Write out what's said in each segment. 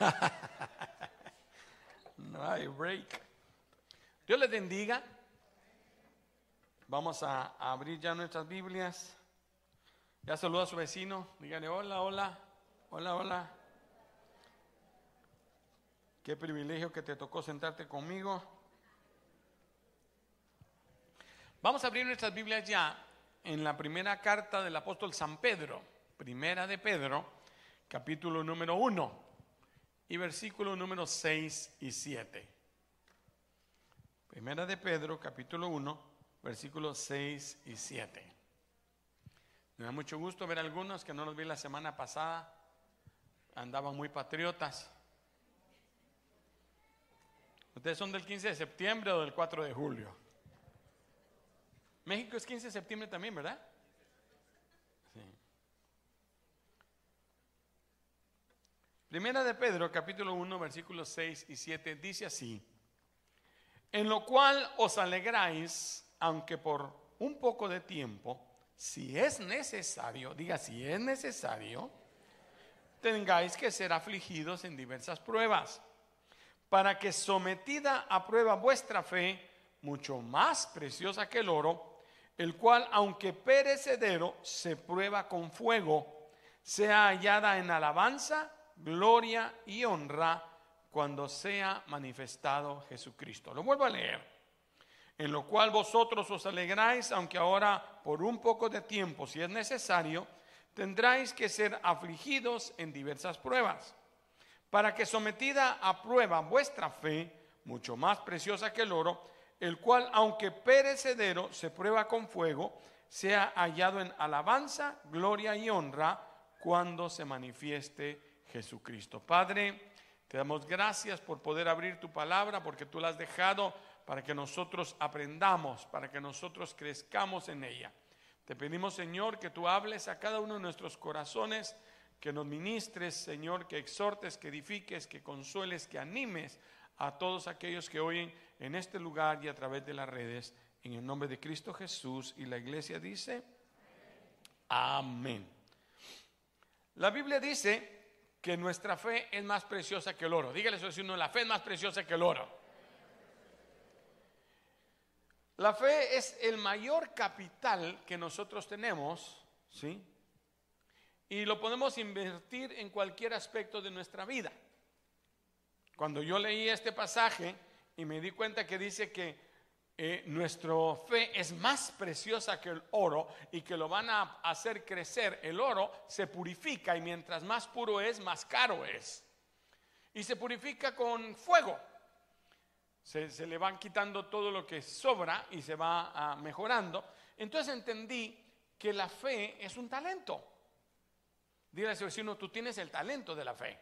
no hay break. Dios les bendiga. Vamos a, abrir ya nuestras Biblias. Ya saluda a su vecino. Dígale hola, hola, hola, hola. Qué privilegio que te tocó sentarte conmigo. Vamos a abrir nuestras Biblias ya en la primera carta del apóstol San Pedro, primera de Pedro, capítulo número 1 y versículo número 6 y 7. Primera de Pedro, capítulo 1, versículos 6 y 7. Me da mucho gusto ver a algunos que no los vi la semana pasada. Andaban muy patriotas. Ustedes son del 15 de septiembre o del 4 de julio. México es 15 de septiembre también, ¿verdad? Sí. Primera de Pedro, capítulo 1, versículos 6 y 7, dice así, en lo cual os alegráis, aunque por un poco de tiempo, si es necesario, diga si es necesario, tengáis que ser afligidos en diversas pruebas, para que sometida a prueba vuestra fe, mucho más preciosa que el oro, el cual, aunque perecedero, se prueba con fuego, sea hallada en alabanza, gloria y honra cuando sea manifestado Jesucristo. Lo vuelvo a leer. En lo cual vosotros os alegráis, aunque ahora por un poco de tiempo, si es necesario, tendráis que ser afligidos en diversas pruebas, para que sometida a prueba vuestra fe, mucho más preciosa que el oro, el cual, aunque perecedero, se prueba con fuego, sea hallado en alabanza, gloria y honra cuando se manifieste Jesucristo. Padre, te damos gracias por poder abrir tu palabra, porque tú la has dejado para que nosotros aprendamos, para que nosotros crezcamos en ella. Te pedimos, Señor, que tú hables a cada uno de nuestros corazones, que nos ministres, Señor, que exhortes, que edifiques, que consueles, que animes a todos aquellos que oyen en este lugar y a través de las redes, en el nombre de Cristo Jesús. Y la iglesia dice, amén. La Biblia dice que nuestra fe es más preciosa que el oro. Dígale eso, si uno, la fe es más preciosa que el oro. La fe es el mayor capital que nosotros tenemos, ¿sí? Y lo podemos invertir en cualquier aspecto de nuestra vida. Cuando yo leí este pasaje y me di cuenta que dice que eh, nuestra fe es más preciosa que el oro y que lo van a hacer crecer. El oro se purifica y mientras más puro es, más caro es. Y se purifica con fuego. Se, le van quitando todo lo que sobra y se va ah, mejorando. Entonces entendí que la fe es un talento. Dile a ese vecino, tú tienes el talento de la fe.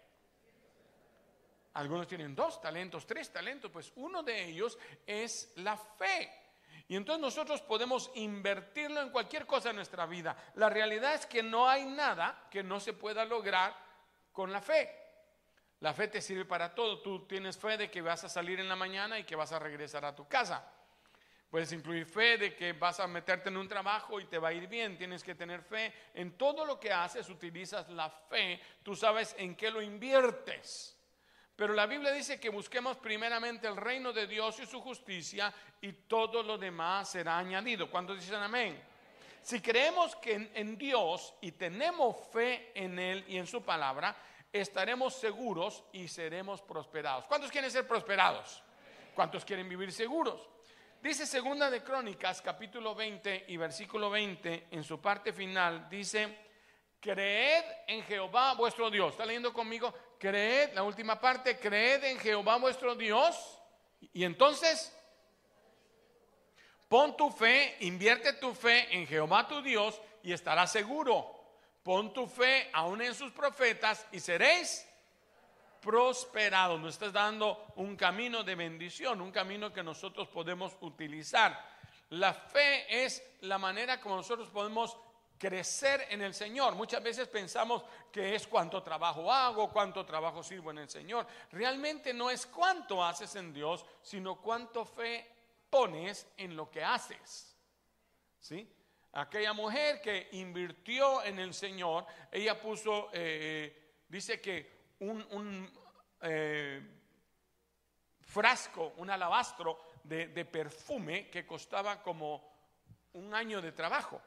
Algunos tienen dos talentos, tres talentos, pues uno de ellos es la fe. Y entonces nosotros podemos invertirlo en cualquier cosa en nuestra vida. La realidad es que no hay nada que no se pueda lograr con la fe. La fe te sirve para todo. Tú tienes fe de que vas a salir en la mañana y que vas a regresar a tu casa. Puedes incluir fe de que vas a meterte en un trabajo y te va a ir bien. Tienes que tener fe. En todo lo que haces utilizas la fe. Tú sabes en qué lo inviertes. Pero la Biblia dice que busquemos primeramente el reino de Dios y su justicia y todo lo demás será añadido. ¿Cuántos dicen amén? Si creemos que en, Dios y tenemos fe en Él y en su palabra, estaremos seguros y seremos prosperados. ¿Cuántos quieren ser prosperados? ¿Cuántos quieren vivir seguros? Dice segunda de Crónicas, capítulo 20 y versículo 20, en su parte final, dice, creed en Jehová vuestro Dios. ¿Está leyendo conmigo? Creed, la última parte, creed en Jehová vuestro Dios. Y entonces, pon tu fe, invierte tu fe en Jehová tu Dios y estarás seguro. Pon tu fe aún en sus profetas y seréis prosperados. Nos estás dando un camino de bendición, un camino que nosotros podemos utilizar. La fe es la manera como nosotros podemos crecer en el Señor. Muchas veces pensamos que es cuánto trabajo hago, cuánto trabajo sirvo en el Señor. Realmente no es cuánto haces en Dios, sino cuánto fe pones en lo que haces. ¿Sí? Aquella mujer que invirtió en el Señor, ella puso, eh, dice que un, eh, frasco, un alabastro de perfume que costaba como un año de trabajo.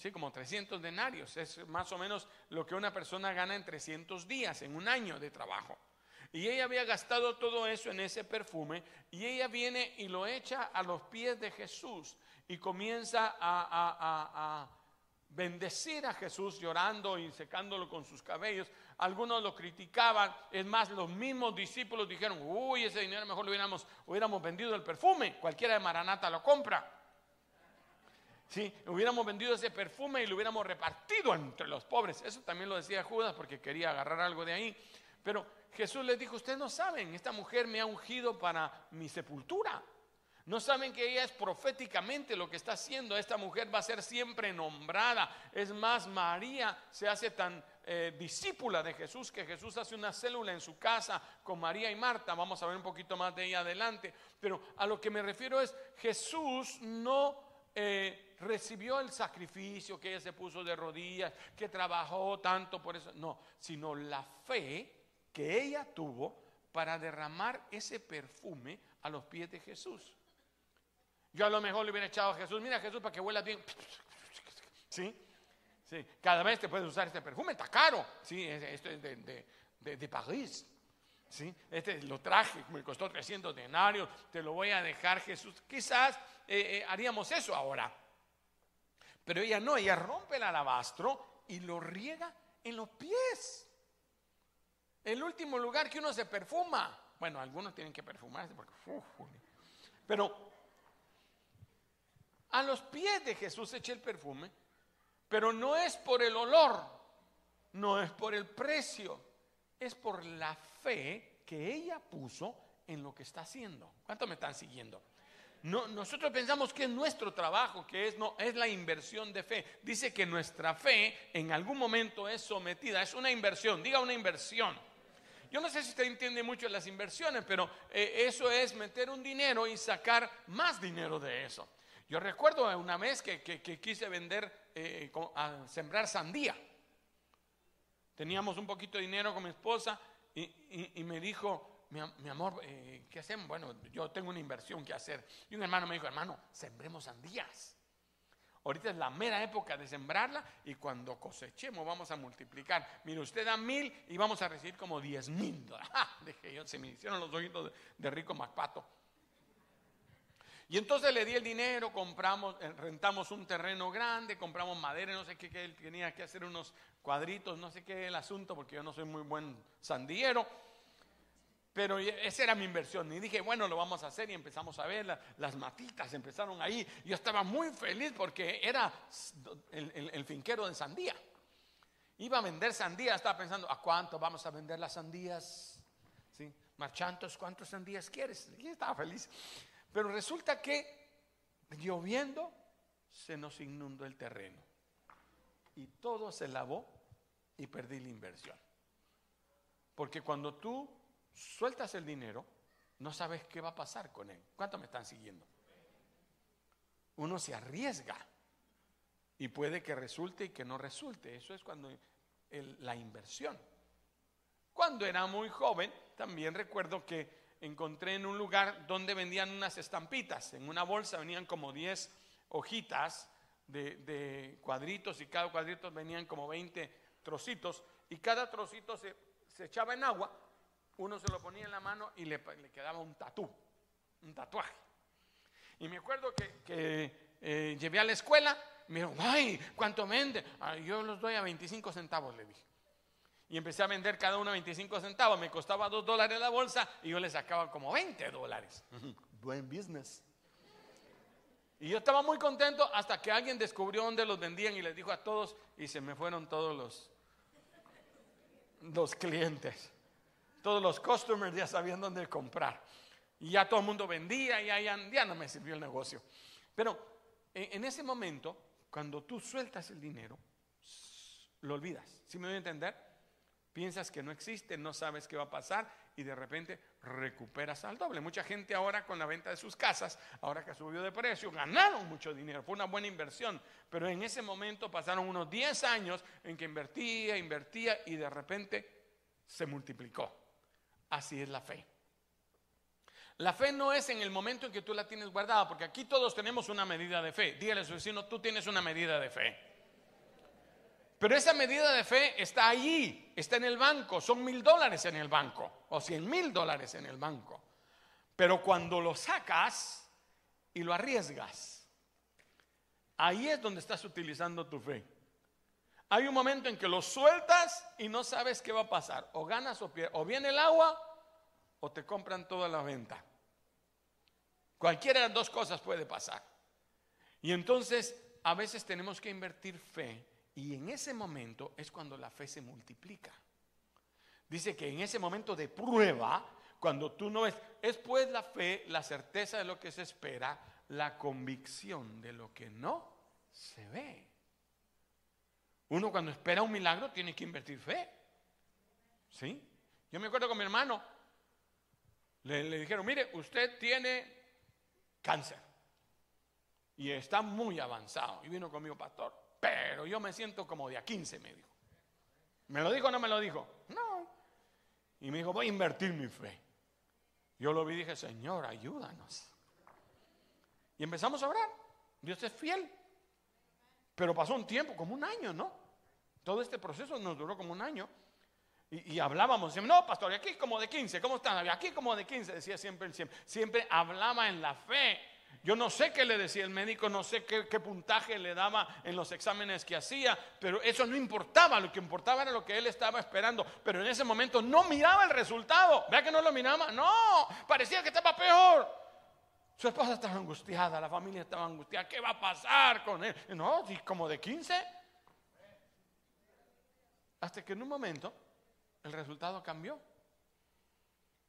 Sí, como 300 denarios. Es más o menos lo que una persona gana en 300 días, en un año de trabajo. Y ella había gastado todo eso en ese perfume y ella viene y lo echa a los pies de Jesús y comienza a, bendecir a Jesús llorando y secándolo con sus cabellos. Algunos lo criticaban, es más, los mismos discípulos dijeron, uy, ese dinero mejor lo hubiéramos, hubiéramos vendido el perfume, cualquiera de Maranata lo compra. Si hubiéramos vendido ese perfume y lo hubiéramos repartido entre los pobres. Eso también lo decía Judas porque quería agarrar algo de ahí. Pero Jesús les dijo, ustedes no saben, esta mujer me ha ungido para mi sepultura. No saben que ella es proféticamente lo que está haciendo. Esta mujer va a ser siempre nombrada. Es más, María se hace tan eh, discípula de Jesús que Jesús hace una célula en su casa con María y Marta. Vamos a ver un poquito más de ella adelante. Pero a lo que me refiero es, Jesús no eh, recibió el sacrificio, que ella se puso de rodillas, que trabajó tanto por eso. No, sino la fe que ella tuvo para derramar ese perfume a los pies de Jesús. Yo a lo mejor le hubiera echado a Jesús, mira Jesús para que huela bien. ¿Sí? Sí. Cada vez te puedes usar este perfume, está caro. Sí, esto es de, de París. ¿Sí? Este lo traje, me costó 300 denarios, te lo voy a dejar Jesús. Quizás eh, eh, haríamos eso ahora. Pero ella no, ella rompe el alabastro y lo riega en los pies. El último lugar que uno se perfuma. Bueno, algunos tienen que perfumarse porque... pero a los pies de Jesús echa el perfume, pero no es por el olor, no es por el precio, es por la fe que ella puso en lo que está haciendo. ¿Cuánto me están siguiendo? No, nosotros pensamos que es nuestro trabajo, que es, no, es la inversión de fe. Dice que nuestra fe en algún momento es sometida, es una inversión, diga una inversión. Yo no sé si usted entiende mucho las inversiones, pero eh, eso es meter un dinero y sacar más dinero de eso. Yo recuerdo una vez que, quise vender, eh, a sembrar sandía. Teníamos un poquito de dinero con mi esposa y me dijo, mi, amor, eh, ¿qué hacemos? Bueno, yo tengo una inversión que hacer. Y un hermano me dijo, hermano, sembremos sandías. Ahorita es la mera época de sembrarla y cuando cosechemos vamos a multiplicar. Mire, usted da mil y vamos a recibir como diez mil. Dije yo, se me hicieron los ojitos de, rico Macpato. Y entonces le di el dinero, compramos, eh, rentamos un terreno grande, compramos madera, no sé qué, él tenía que hacer unos cuadritos, no sé qué el asunto, porque yo no soy muy buen sandillero. Pero esa era mi inversión. Y dije, bueno, lo vamos a hacer. Y empezamos a ver, las matitas empezaron ahí. Yo estaba muy feliz porque era el, finquero de sandía. Iba a vender sandía. Estaba pensando, ¿a cuánto vamos a vender las sandías? ¿Sí? Marchantos, ¿cuántas sandías quieres? Y estaba feliz. Pero resulta que lloviendo se nos inundó el terreno. Y todo se lavó y perdí la inversión. Porque cuando tú sueltas el dinero, no sabes qué va a pasar con él. ¿Cuánto me están siguiendo? Uno se arriesga y puede que resulte y que no resulte. Eso es cuando la inversión. Cuando era muy joven, también recuerdo que encontré en un lugar donde vendían unas estampitas. En una bolsa venían como 10 hojitas de, cuadritos y cada cuadrito venían como 20 trocitos y cada trocito se, se echaba en agua uno se lo ponía en la mano y le, quedaba un tatú, un tatuaje. Y me acuerdo que, eh, llevé a la escuela, me dijo, ay, ¿cuánto vende? yo los doy a 25 centavos, le dije. Y empecé a vender cada uno a 25 centavos. Me costaba 2 dólares la bolsa y yo le sacaba como 20 dólares. Buen business. Y yo estaba muy contento hasta que alguien descubrió dónde los vendían y les dijo a todos y se me fueron todos los, los clientes. Todos los customers ya sabían dónde comprar. Y ya todo el mundo vendía y ya, ya no me sirvió el negocio. Pero en, ese momento, cuando tú sueltas el dinero, lo olvidas. ¿Sí me voy a entender? Piensas que no existe, no sabes qué va a pasar y de repente recuperas al doble. Mucha gente ahora con la venta de sus casas, ahora que subió de precio, ganaron mucho dinero, fue una buena inversión, pero en ese momento pasaron unos 10 años en que invertía, invertía y de repente se multiplicó. Así es la fe. La fe no es en el momento en que tú la tienes guardada, porque aquí todos tenemos una medida de fe. Dígale a su vecino, tú tienes una medida de fe. Pero esa medida de fe está allí, está en el banco, son mil dólares en el banco, o cien mil dólares en el banco. Pero cuando lo sacas y lo arriesgas, ahí es donde estás utilizando tu fe. Hay un momento en que lo sueltas y no sabes qué va a pasar. O ganas o pierdes. O viene el agua o te compran toda la venta. Cualquiera de las dos cosas puede pasar. Y entonces a veces tenemos que invertir fe y en ese momento es cuando la fe se multiplica. Dice que en ese momento de prueba, cuando tú no ves, es pues la fe, la certeza de lo que se espera, la convicción de lo que no se ve. Uno cuando espera un milagro tiene que invertir fe. ¿Sí? Yo me acuerdo con mi hermano, le, le dijeron, mire, usted tiene cáncer y está muy avanzado. Y vino conmigo, pastor, pero yo me siento como de a 15, me dijo. ¿Me lo dijo o no me lo dijo? No. Y me dijo, voy a invertir mi fe. Yo lo vi y dije, Señor, ayúdanos. Y empezamos a orar. Dios es fiel. Pero pasó un tiempo, como un año, ¿no? Todo este proceso nos duró como un año. Y, hablábamos, no, pastor, aquí como de 15, ¿cómo están? Aquí como de 15, decía siempre siempre. Siempre hablaba en la fe. Yo no sé qué le decía el médico, no sé qué, qué, puntaje le daba en los exámenes que hacía, pero eso no importaba, lo que importaba era lo que él estaba esperando, pero en ese momento no miraba el resultado, vea que no lo miraba, no, parecía que estaba peor. Su esposa estaba angustiada, la familia estaba angustiada. ¿Qué va a pasar con él? No, como de 15. Hasta que en un momento el resultado cambió.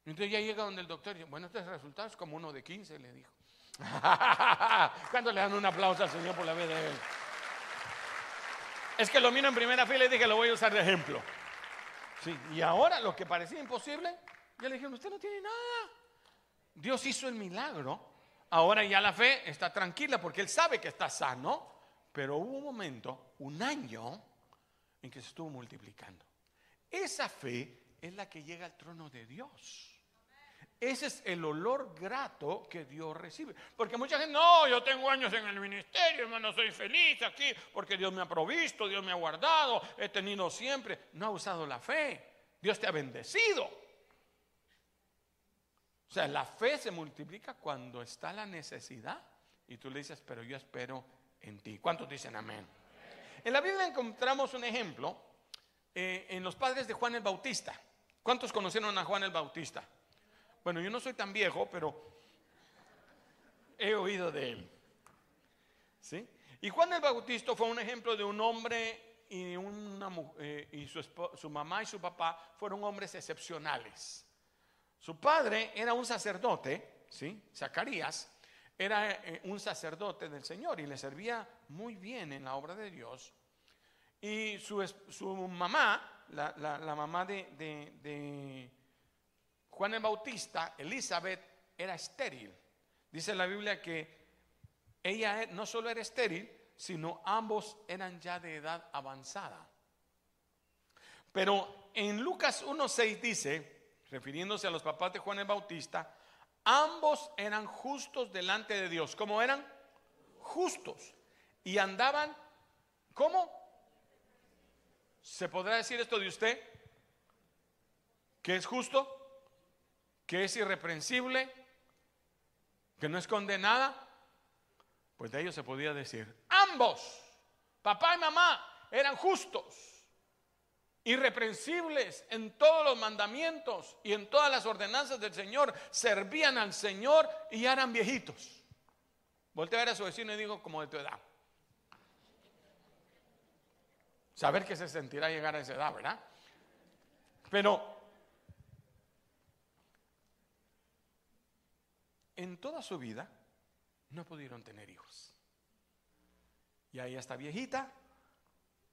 Entonces ya llega donde el doctor dice, bueno, este resultado es como uno de 15, le dijo. ¿Cuánto le dan un aplauso al Señor por la vida de él? Es que lo miro en primera fila y dije, lo voy a usar de ejemplo. Sí, y ahora lo que parecía imposible, ya le dijeron, usted no tiene nada. Dios hizo el milagro Ahora ya la fe está tranquila porque él sabe que está sano, pero hubo un momento, un año, en que se estuvo multiplicando. Esa fe es la que llega al trono de Dios. Ese es el olor grato que Dios recibe. Porque mucha gente, no, yo tengo años en el ministerio, hermano, soy feliz aquí, porque Dios me ha provisto, Dios me ha guardado, he tenido siempre. No ha usado la fe. Dios te ha bendecido. O sea, la fe se multiplica cuando está la necesidad y tú le dices, pero yo espero en ti. ¿Cuántos dicen amén? En la Biblia encontramos un ejemplo eh, en los padres de Juan el Bautista. ¿Cuántos conocieron a Juan el Bautista? Bueno, yo no soy tan viejo, pero he oído de él. ¿Sí? Y Juan el Bautista fue un ejemplo de un hombre y, eh, su, su mamá y su papá fueron hombres excepcionales. Su padre era un sacerdote, ¿sí? Zacarías era eh, un sacerdote del Señor y le servía muy bien en la obra de Dios. Y su, su mamá, la, mamá de, de Juan el Bautista, Elizabeth, era estéril. Dice la Biblia que ella no solo era estéril, sino ambos eran ya de edad avanzada. Pero en Lucas 1.6 dice, refiriéndose a los papás de Juan el Bautista, ambos eran justos delante de Dios. ¿Cómo eran? Justos. Y andaban, ¿cómo? ¿Se podrá decir esto de usted? ¿Que es justo? ¿Que es irreprensible? ¿Que no es condenada? Pues de ellos se podía decir, ambos, papá y mamá, eran justos irreprensibles en todos los mandamientos y en todas las ordenanzas del Señor, servían al Señor y eran viejitos. Voltea a ver a su vecino y digo, como de tu edad. Saber que se sentirá llegar a esa edad, ¿verdad? Pero en toda su vida no pudieron tener hijos. Y ahí está viejita,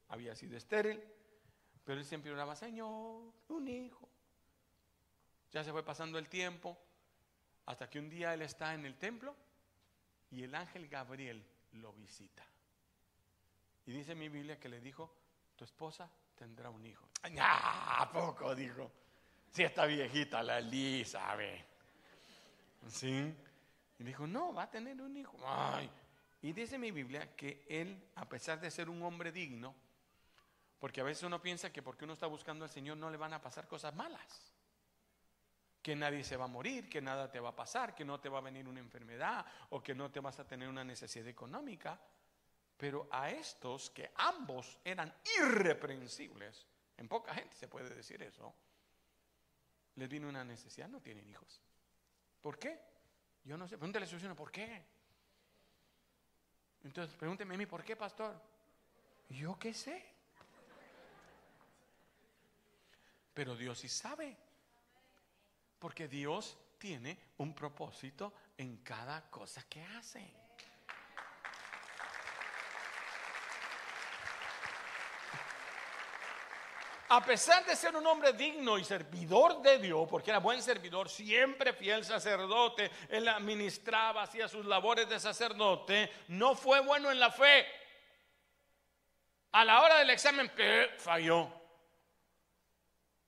había sido estéril, pero él siempre oraba, Señor, un hijo. Ya se fue pasando el tiempo hasta que un día él está en el templo y el ángel Gabriel lo visita. Y dice mi Biblia que le dijo, tu esposa tendrá un hijo. ¿A poco? Dijo. Si está viejita la Elizabeth. ¿Sí? Y dijo, no, va a tener un hijo. Ay. Y dice mi Biblia que él, a pesar de ser un hombre digno, porque a veces uno piensa que porque uno está buscando al Señor no le van a pasar cosas malas. Que nadie se va a morir, que nada te va a pasar, que no te va a venir una enfermedad o que no te vas a tener una necesidad económica. Pero a estos que ambos eran irreprensibles, en poca gente se puede decir eso, les vino una necesidad, no tienen hijos. ¿Por qué? Yo no sé, pregúntale a su ¿por qué? Entonces pregúnteme a mí, ¿por qué, pastor? Yo qué sé. Pero Dios sí sabe. Porque Dios tiene un propósito en cada cosa que hace. A pesar de ser un hombre digno y servidor de Dios, porque era buen servidor, siempre fiel sacerdote, él administraba, hacía sus labores de sacerdote, no fue bueno en la fe. A la hora del examen, falló.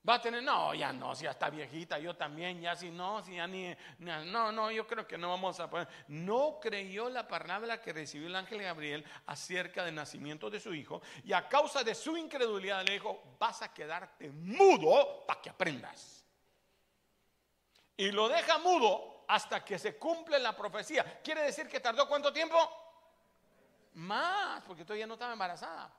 Va a tener, no, ya no, si ya está viejita, yo también, ya si no, si ya ni, no, no, yo creo que no vamos a poder. No creyó la palabra que recibió el ángel Gabriel acerca del nacimiento de su hijo y a causa de su incredulidad le dijo, vas a quedarte mudo para que aprendas. Y lo deja mudo hasta que se cumple la profecía. ¿Quiere decir que tardó cuánto tiempo? Más, porque todavía no estaba embarazada.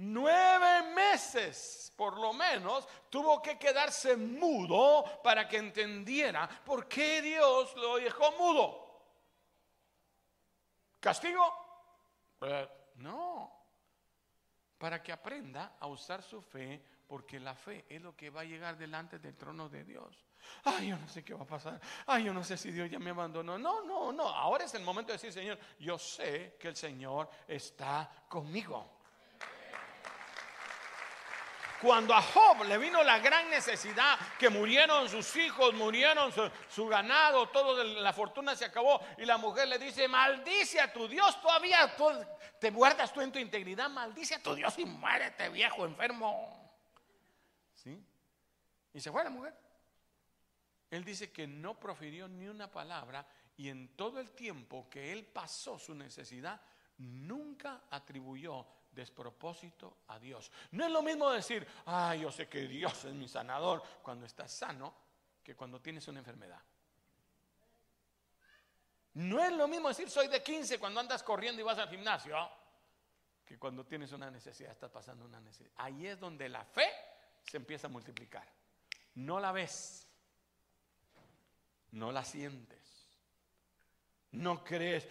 Nueve meses, por lo menos, tuvo que quedarse mudo para que entendiera por qué Dios lo dejó mudo. ¿Castigo? Eh, no. Para que aprenda a usar su fe, porque la fe es lo que va a llegar delante del trono de Dios. Ay, yo no sé qué va a pasar. Ay, yo no sé si Dios ya me abandonó. No, no, no. Ahora es el momento de decir, Señor, yo sé que el Señor está conmigo. Cuando a Job le vino la gran necesidad, que murieron sus hijos, murieron su, ganado, toda la fortuna se acabó, y la mujer le dice, maldice a tu Dios, todavía te guardas tú en tu integridad, maldice a tu Dios y muérete viejo enfermo. ¿Sí? Y se fue la mujer. Él dice que no profirió ni una palabra y en todo el tiempo que él pasó su necesidad, nunca atribuyó despropósito a Dios. No es lo mismo decir, ay, yo sé que Dios es mi sanador cuando estás sano que cuando tienes una enfermedad. No es lo mismo decir soy de 15 cuando andas corriendo y vas al gimnasio que cuando tienes una necesidad, estás pasando una necesidad. Ahí es donde la fe se empieza a multiplicar. No la ves, no la sientes, no crees.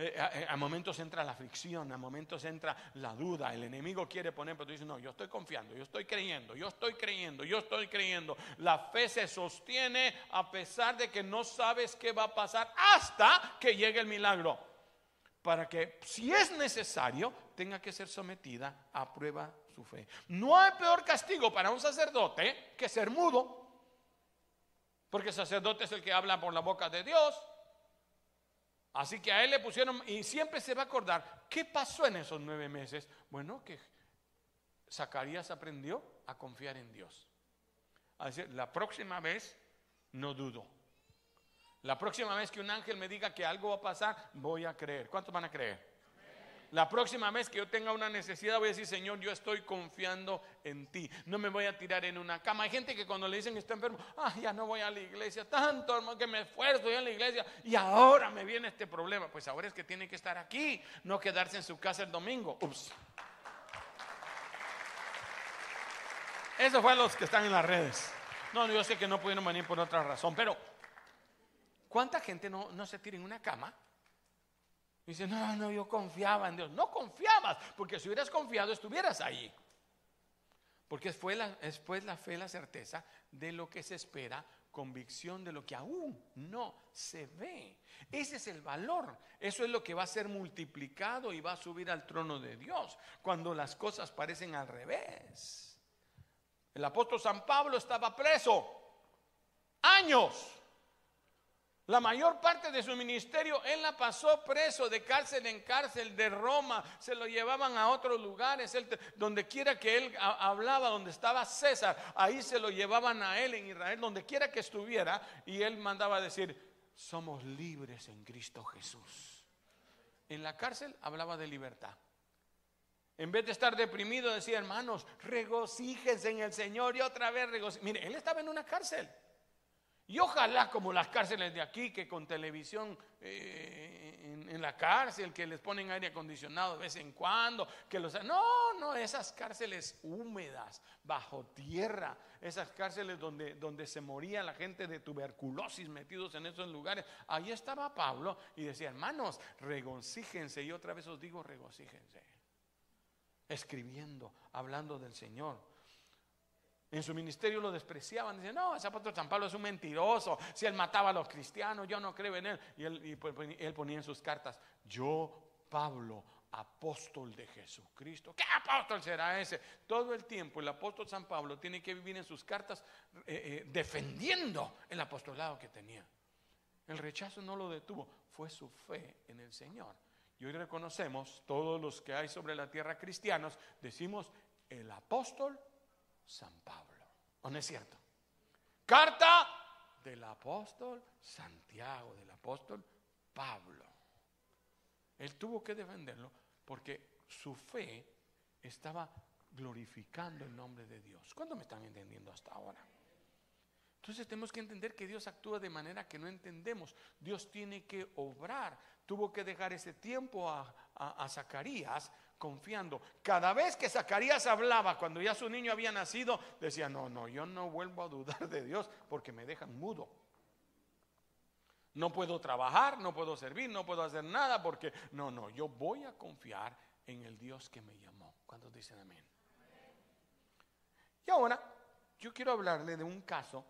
Eh, eh, a, momentos entra la fricción, a momentos entra la duda, el enemigo quiere poner, pero tú dices, no, yo estoy confiando, yo estoy creyendo, yo estoy creyendo, yo estoy creyendo. La fe se sostiene a pesar de que no sabes qué va a pasar hasta que llegue el milagro. Para que, si es necesario, tenga que ser sometida a prueba su fe. No hay peor castigo para un sacerdote que ser mudo. Porque el sacerdote es el que habla por la boca de Dios. Así que a él le pusieron, y siempre se va a acordar, ¿qué pasó en esos nueve meses? Bueno, que Zacarías aprendió a confiar en Dios. A decir, la próxima vez no dudo. La próxima vez que un ángel me diga que algo va a pasar, voy a creer. ¿Cuántos van a creer? La próxima vez que yo tenga una necesidad voy a decir, Señor, yo estoy confiando en ti. No me voy a tirar en una cama. Hay gente que cuando le dicen que está enfermo, ah, ya no voy a la iglesia, tanto que me esfuerzo en la iglesia y ahora me viene este problema. Pues ahora es que tiene que estar aquí, no quedarse en su casa el domingo. Ups. Eso fue los que están en las redes. No, yo sé que no pudieron venir por otra razón, pero ¿cuánta gente no, no se tira en una cama? Dice, no, no, yo confiaba en Dios. No confiabas, porque si hubieras confiado estuvieras ahí. Porque fue después la fe, la certeza de lo que se espera, convicción de lo que aún no se ve. Ese es el valor. Eso es lo que va a ser multiplicado y va a subir al trono de Dios cuando las cosas parecen al revés. El apóstol San Pablo estaba preso años La mayor parte de su ministerio él la pasó preso de cárcel en cárcel de Roma, se lo llevaban a otros lugares, donde quiera que él hablaba, donde estaba César, ahí se lo llevaban a él en Israel, donde quiera que estuviera, y él mandaba decir, somos libres en Cristo Jesús. En la cárcel hablaba de libertad. En vez de estar deprimido, decía, hermanos, regocíjense en el Señor y otra vez regocíjense. Mire, él estaba en una cárcel. Y ojalá como las cárceles de aquí, que con televisión eh, en, la cárcel, que les ponen aire acondicionado de vez en cuando, que los... No, no, esas cárceles húmedas, bajo tierra, esas cárceles donde, donde se moría la gente de tuberculosis metidos en esos lugares. Ahí estaba Pablo y decía, hermanos, regocíjense. Y otra vez os digo, regocíjense. Escribiendo, hablando del Señor. En su ministerio lo despreciaban. Dicen, no, ese apóstol San Pablo es un mentiroso. Si él mataba a los cristianos, yo no creo en él. Y él, pues, pues, él ponía en sus cartas, yo, Pablo, apóstol de Jesucristo. ¿Qué apóstol será ese? Todo el tiempo el apóstol San Pablo tiene que vivir en sus cartas eh, eh, defendiendo el apostolado que tenía. El rechazo no lo detuvo, fue su fe en el Señor. Y hoy reconocemos, todos los que hay sobre la tierra cristianos, decimos el apóstol San Pablo. ¿O no es cierto? Carta del apóstol Santiago, del apóstol Pablo. Él tuvo que defenderlo porque su fe estaba glorificando el nombre de Dios. ¿Cuándo me están entendiendo hasta ahora? Entonces tenemos que entender que Dios actúa de manera que no entendemos. Dios tiene que obrar. Tuvo que dejar ese tiempo a, a Zacarías confiando. Cada vez que Zacarías hablaba, cuando ya su niño había nacido, decía, no, no, yo no vuelvo a dudar de Dios porque me dejan mudo. No puedo trabajar, no puedo servir, no puedo hacer nada porque, no, no, yo voy a confiar en el Dios que me llamó. ¿Cuántos dicen amén? Y ahora, yo quiero hablarle de un caso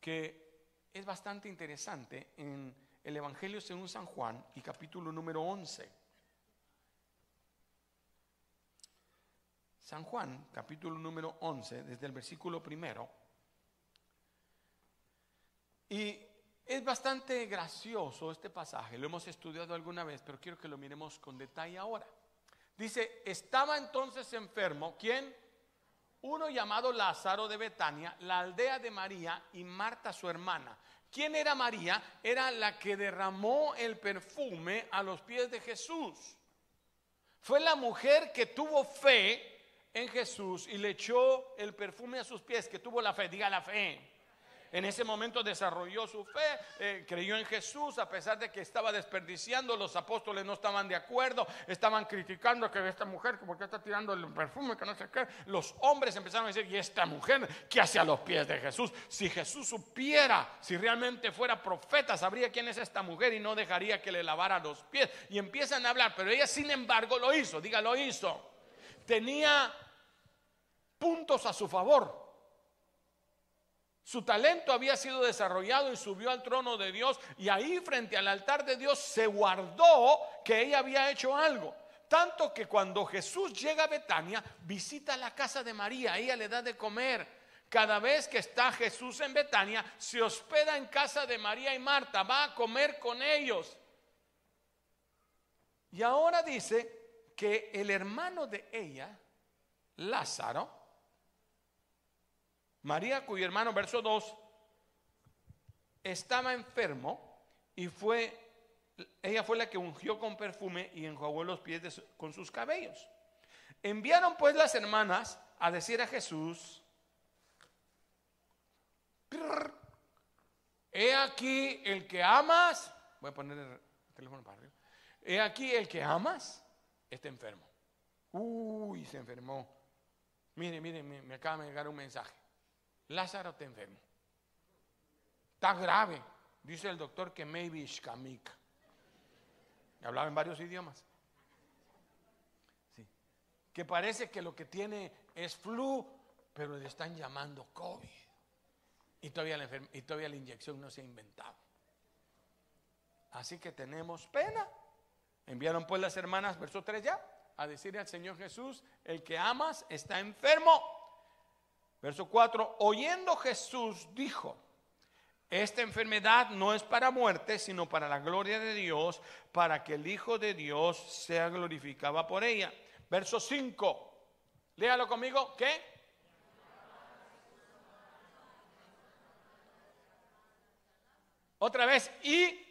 que es bastante interesante en el Evangelio según San Juan y capítulo número 11. San Juan, capítulo número 11, desde el versículo primero. Y es bastante gracioso este pasaje, lo hemos estudiado alguna vez, pero quiero que lo miremos con detalle ahora. Dice, estaba entonces enfermo, ¿quién? Uno llamado Lázaro de Betania, la aldea de María y Marta su hermana. ¿Quién era María? Era la que derramó el perfume a los pies de Jesús. Fue la mujer que tuvo fe en Jesús y le echó el perfume a sus pies, que tuvo la fe, diga la fe. En ese momento desarrolló su fe, eh, creyó en Jesús, a pesar de que estaba desperdiciando, los apóstoles no estaban de acuerdo, estaban criticando que esta mujer, porque está tirando el perfume, que no sé qué. Los hombres empezaron a decir, ¿y esta mujer qué hace a los pies de Jesús? Si Jesús supiera, si realmente fuera profeta, sabría quién es esta mujer y no dejaría que le lavara los pies. Y empiezan a hablar, pero ella sin embargo lo hizo, diga, lo hizo. Tenía puntos a su favor. Su talento había sido desarrollado y subió al trono de Dios y ahí frente al altar de Dios se guardó que ella había hecho algo. Tanto que cuando Jesús llega a Betania, visita la casa de María, ella le da de comer. Cada vez que está Jesús en Betania, se hospeda en casa de María y Marta, va a comer con ellos. Y ahora dice que el hermano de ella, Lázaro, María, cuyo hermano, verso 2, estaba enfermo y fue, ella fue la que ungió con perfume y enjuagó los pies con sus cabellos. Enviaron pues las hermanas a decir a Jesús, he aquí el que amas, voy a poner el teléfono para arriba, he aquí el que amas está enfermo. Uy, se enfermó. Mire, mire, me acaba de llegar un mensaje. Lázaro está enfermo. Está grave. Dice el doctor que maybe ishkamik. Hablaba en varios idiomas. Sí. Que parece que lo que tiene es flu, pero le están llamando COVID. Y todavía la, y todavía la inyección no se ha inventado. Así que tenemos pena. Enviaron pues las hermanas, verso 3 ya, a decirle al Señor Jesús, el que amas está enfermo. Verso 4, oyendo Jesús dijo, Esta enfermedad no es para muerte, sino para la gloria de Dios, para que el Hijo de Dios sea glorificado por ella. Verso 5. Léalo conmigo. ¿Qué? Otra vez. Y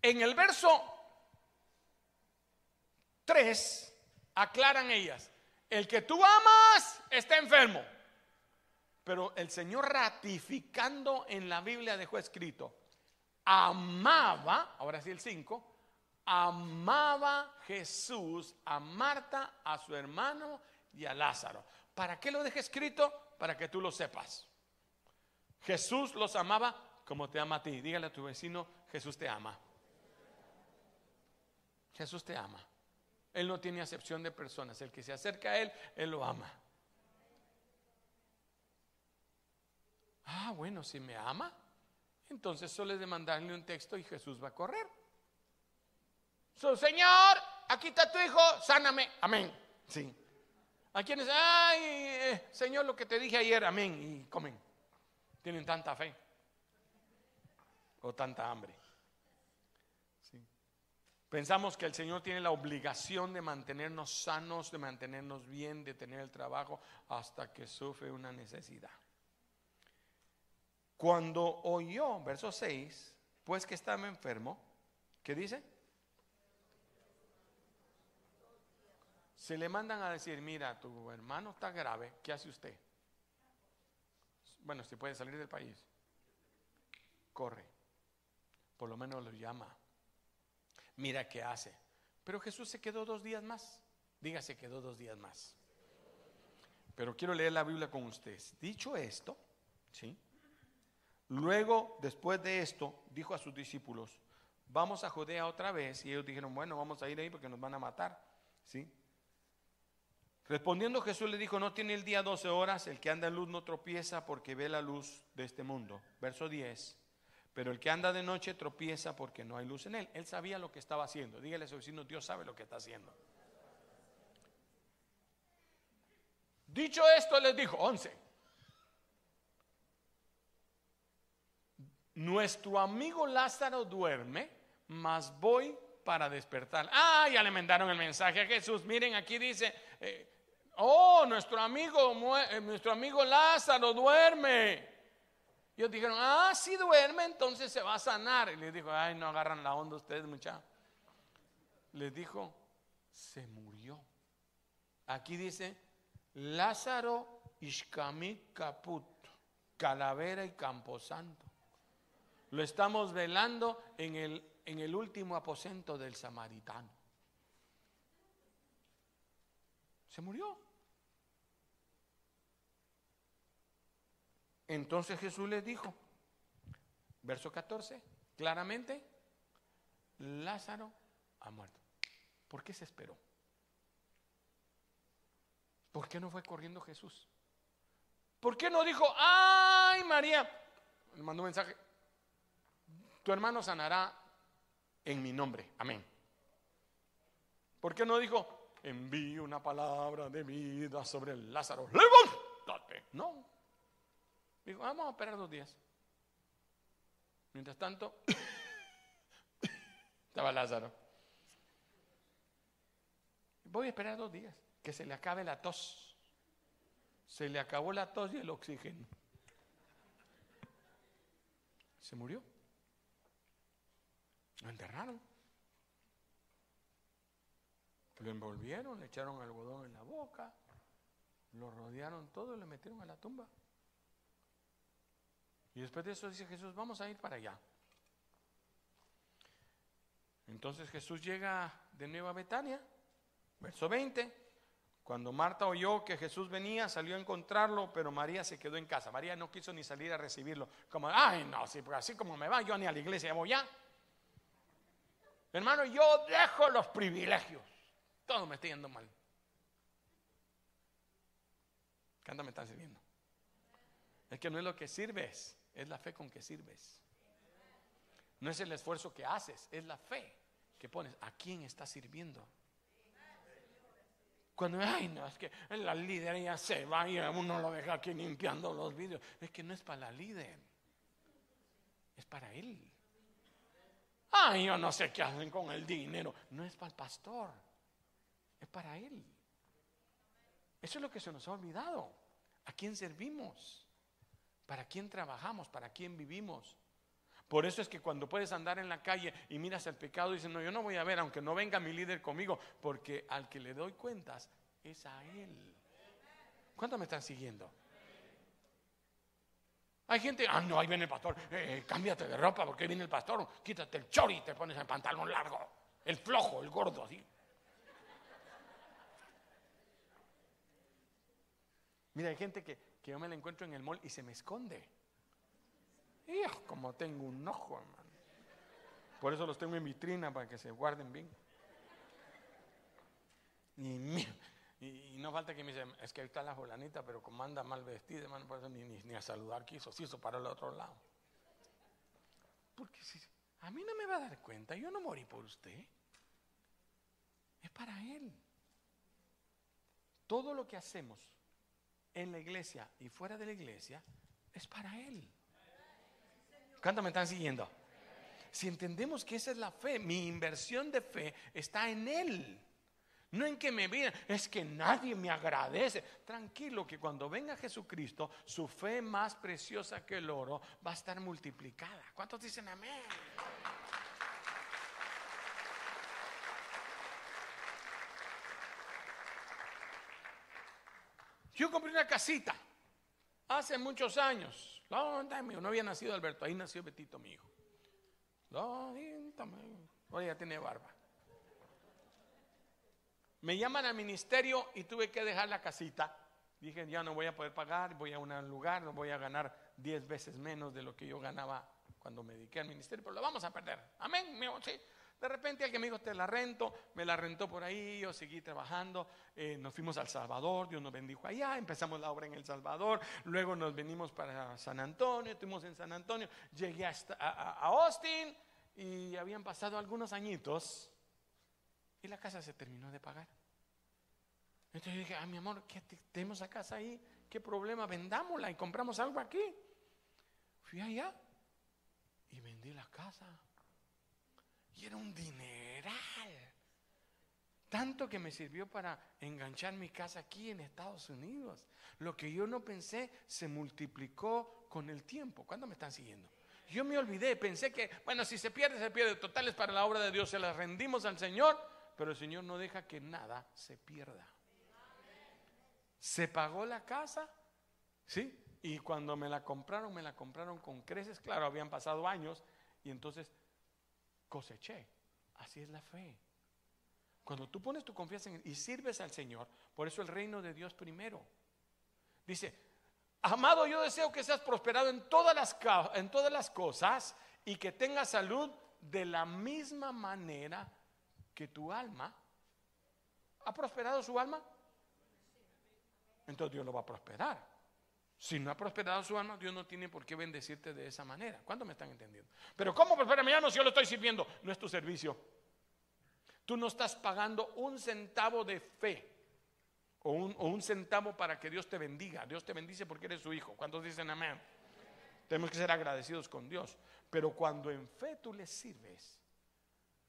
en el verso 3 aclaran ellas. El que tú amas está enfermo. Pero el Señor ratificando en la Biblia dejó escrito, amaba, ahora sí el 5, amaba Jesús a Marta, a su hermano y a Lázaro. ¿Para qué lo dejé escrito? Para que tú lo sepas. Jesús los amaba como te ama a ti. Dígale a tu vecino, Jesús te ama. Jesús te ama. Él no tiene acepción de personas. El que se acerca a Él, Él lo ama. Ah, bueno, si me ama, entonces solo es de mandarle un texto y Jesús va a correr. Su Señor, aquí está tu hijo, sáname. Amén. Sí. A quienes, ay, eh, Señor, lo que te dije ayer, amén. Y comen. Tienen tanta fe. O tanta hambre. Pensamos que el Señor tiene la obligación de mantenernos sanos, de mantenernos bien, de tener el trabajo hasta que sufre una necesidad. Cuando oyó, verso 6, pues que estaba enfermo, ¿qué dice? Se le mandan a decir, mira, tu hermano está grave, ¿qué hace usted? Bueno, si puede salir del país, corre, por lo menos lo llama mira qué hace. Pero Jesús se quedó dos días más. Dígase, quedó dos días más. Pero quiero leer la Biblia con ustedes. Dicho esto, ¿sí? Luego, después de esto, dijo a sus discípulos, vamos a Judea otra vez. Y ellos dijeron, bueno, vamos a ir ahí porque nos van a matar. ¿Sí? Respondiendo Jesús le dijo, no tiene el día 12 horas, el que anda en luz no tropieza porque ve la luz de este mundo. Verso 10. Pero el que anda de noche tropieza porque no hay luz en él. Él sabía lo que estaba haciendo. Dígale a su vecino, Dios sabe lo que está haciendo. Dicho esto, les dijo, 11. Nuestro amigo Lázaro duerme, mas voy para despertar. Ah, ya le mandaron el mensaje a Jesús. Miren, aquí dice, eh, oh, nuestro amigo, eh, nuestro amigo Lázaro duerme. Ellos dijeron, ah, si duerme, entonces se va a sanar. Y les dijo, ay, no agarran la onda ustedes, muchachos. Les dijo, se murió. Aquí dice, Lázaro Ishkami Caput, Calavera y Camposanto. Lo estamos velando en el, en el último aposento del samaritano. Se murió. Entonces Jesús les dijo, verso 14, claramente, Lázaro ha muerto. ¿Por qué se esperó? ¿Por qué no fue corriendo Jesús? ¿Por qué no dijo, ay María? Le mandó un mensaje, tu hermano sanará en mi nombre, amén. ¿Por qué no dijo, envío una palabra de vida sobre Lázaro? Levántate. No, Dijo, vamos a esperar dos días. Mientras tanto, estaba Lázaro. Voy a esperar dos días, que se le acabe la tos. Se le acabó la tos y el oxígeno. Se murió. Lo enterraron. Lo envolvieron, le echaron algodón en la boca, lo rodearon todo y le metieron a la tumba. Y después de eso dice Jesús, vamos a ir para allá. Entonces Jesús llega de nuevo a Betania, verso 20. Cuando Marta oyó que Jesús venía, salió a encontrarlo, pero María se quedó en casa. María no quiso ni salir a recibirlo. Como, ay, no, así como me va, yo ni a la iglesia voy ya. Hermano, yo dejo los privilegios. Todo me está yendo mal. ¿Qué me están sirviendo? Es que no es lo que sirves, es la fe con que sirves. No es el esfuerzo que haces, es la fe que pones. ¿A quién estás sirviendo? Cuando, ay, no, es que la líder ya se va y uno lo deja aquí limpiando los vídeos. Es que no es para la líder, es para él. Ay, yo no sé qué hacen con el dinero. No es para el pastor, es para él. Eso es lo que se nos ha olvidado. ¿A quién servimos? ¿Para quién trabajamos? ¿Para quién vivimos? Por eso es que cuando puedes andar en la calle y miras el pecado, dices, no, yo no voy a ver, aunque no venga mi líder conmigo, porque al que le doy cuentas es a él. ¿Cuántos me están siguiendo? Hay gente, ah, no, ahí viene el pastor, eh, cámbiate de ropa porque viene el pastor, quítate el chori y te pones el pantalón largo, el flojo, el gordo, así. Mira, hay gente que, que yo me la encuentro en el mall y se me esconde. Hijo, como tengo un ojo, hermano. Por eso los tengo en vitrina para que se guarden bien. Y, y, no falta que me dicen, es que ahí está la jolanita, pero como anda mal vestida, hermano, por eso ni, ni, a saludar quiso, sí, eso para el otro lado. Porque si, a mí no me va a dar cuenta, yo no morí por usted. Es para Él. Todo lo que hacemos en la iglesia y fuera de la iglesia es para Él. ¿Cuántos me están siguiendo? Si entendemos que esa es la fe, mi inversión de fe está en Él. No en que me vean, es que nadie me agradece. Tranquilo que cuando venga Jesucristo, su fe más preciosa que el oro va a estar multiplicada. ¿Cuántos dicen amén? Yo compré una casita hace muchos años no había nacido Alberto, ahí nació Betito, mi hijo. Hoy ya tiene barba. Me llaman al ministerio y tuve que dejar la casita. Dije, ya no voy a poder pagar, voy a un lugar, no voy a ganar 10 veces menos de lo que yo ganaba cuando me dediqué al ministerio, pero lo vamos a perder. Amén, sí. De repente alguien me dijo, te la rento, me la rentó por ahí, yo seguí trabajando, eh, nos fuimos al Salvador, Dios nos bendijo allá, empezamos la obra en El Salvador, luego nos venimos para San Antonio, estuvimos en San Antonio, llegué hasta, a, Austin y habían pasado algunos añitos y la casa se terminó de pagar. Entonces yo dije, ah, mi amor, ¿qué tenemos la casa ahí? ¿Qué problema? Vendámosla y compramos algo aquí. Fui allá y vendí la casa. Y era un dineral. Tanto que me sirvió para enganchar mi casa aquí en Estados Unidos. Lo que yo no pensé se multiplicó con el tiempo. ¿Cuándo me están siguiendo? Yo me olvidé, pensé que, bueno, si se pierde, se pierde. Totales para la obra de Dios, se las rendimos al Señor, pero el Señor no deja que nada se pierda. Se pagó la casa, ¿sí? Y cuando me la compraron, me la compraron con creces. Claro, habían pasado años y entonces coseché. Así es la fe. Cuando tú pones tu confianza en, y sirves al Señor, por eso el reino de Dios primero. Dice, amado, yo deseo que seas prosperado en todas las, en todas las cosas y que tengas salud de la misma manera que tu alma. ¿Ha prosperado su alma? Entonces Dios lo va a prosperar. Si no ha prosperado su alma, Dios no tiene por qué bendecirte de esa manera. ¿Cuánto me están entendiendo? Pero ¿cómo prospera mi alma si yo lo estoy sirviendo? No es tu servicio. Tú no estás pagando un centavo de fe o un, centavo para que Dios te bendiga. Dios te bendice porque eres su hijo. ¿Cuántos dicen amén? Tenemos que ser agradecidos con Dios. Pero cuando en fe tú le sirves,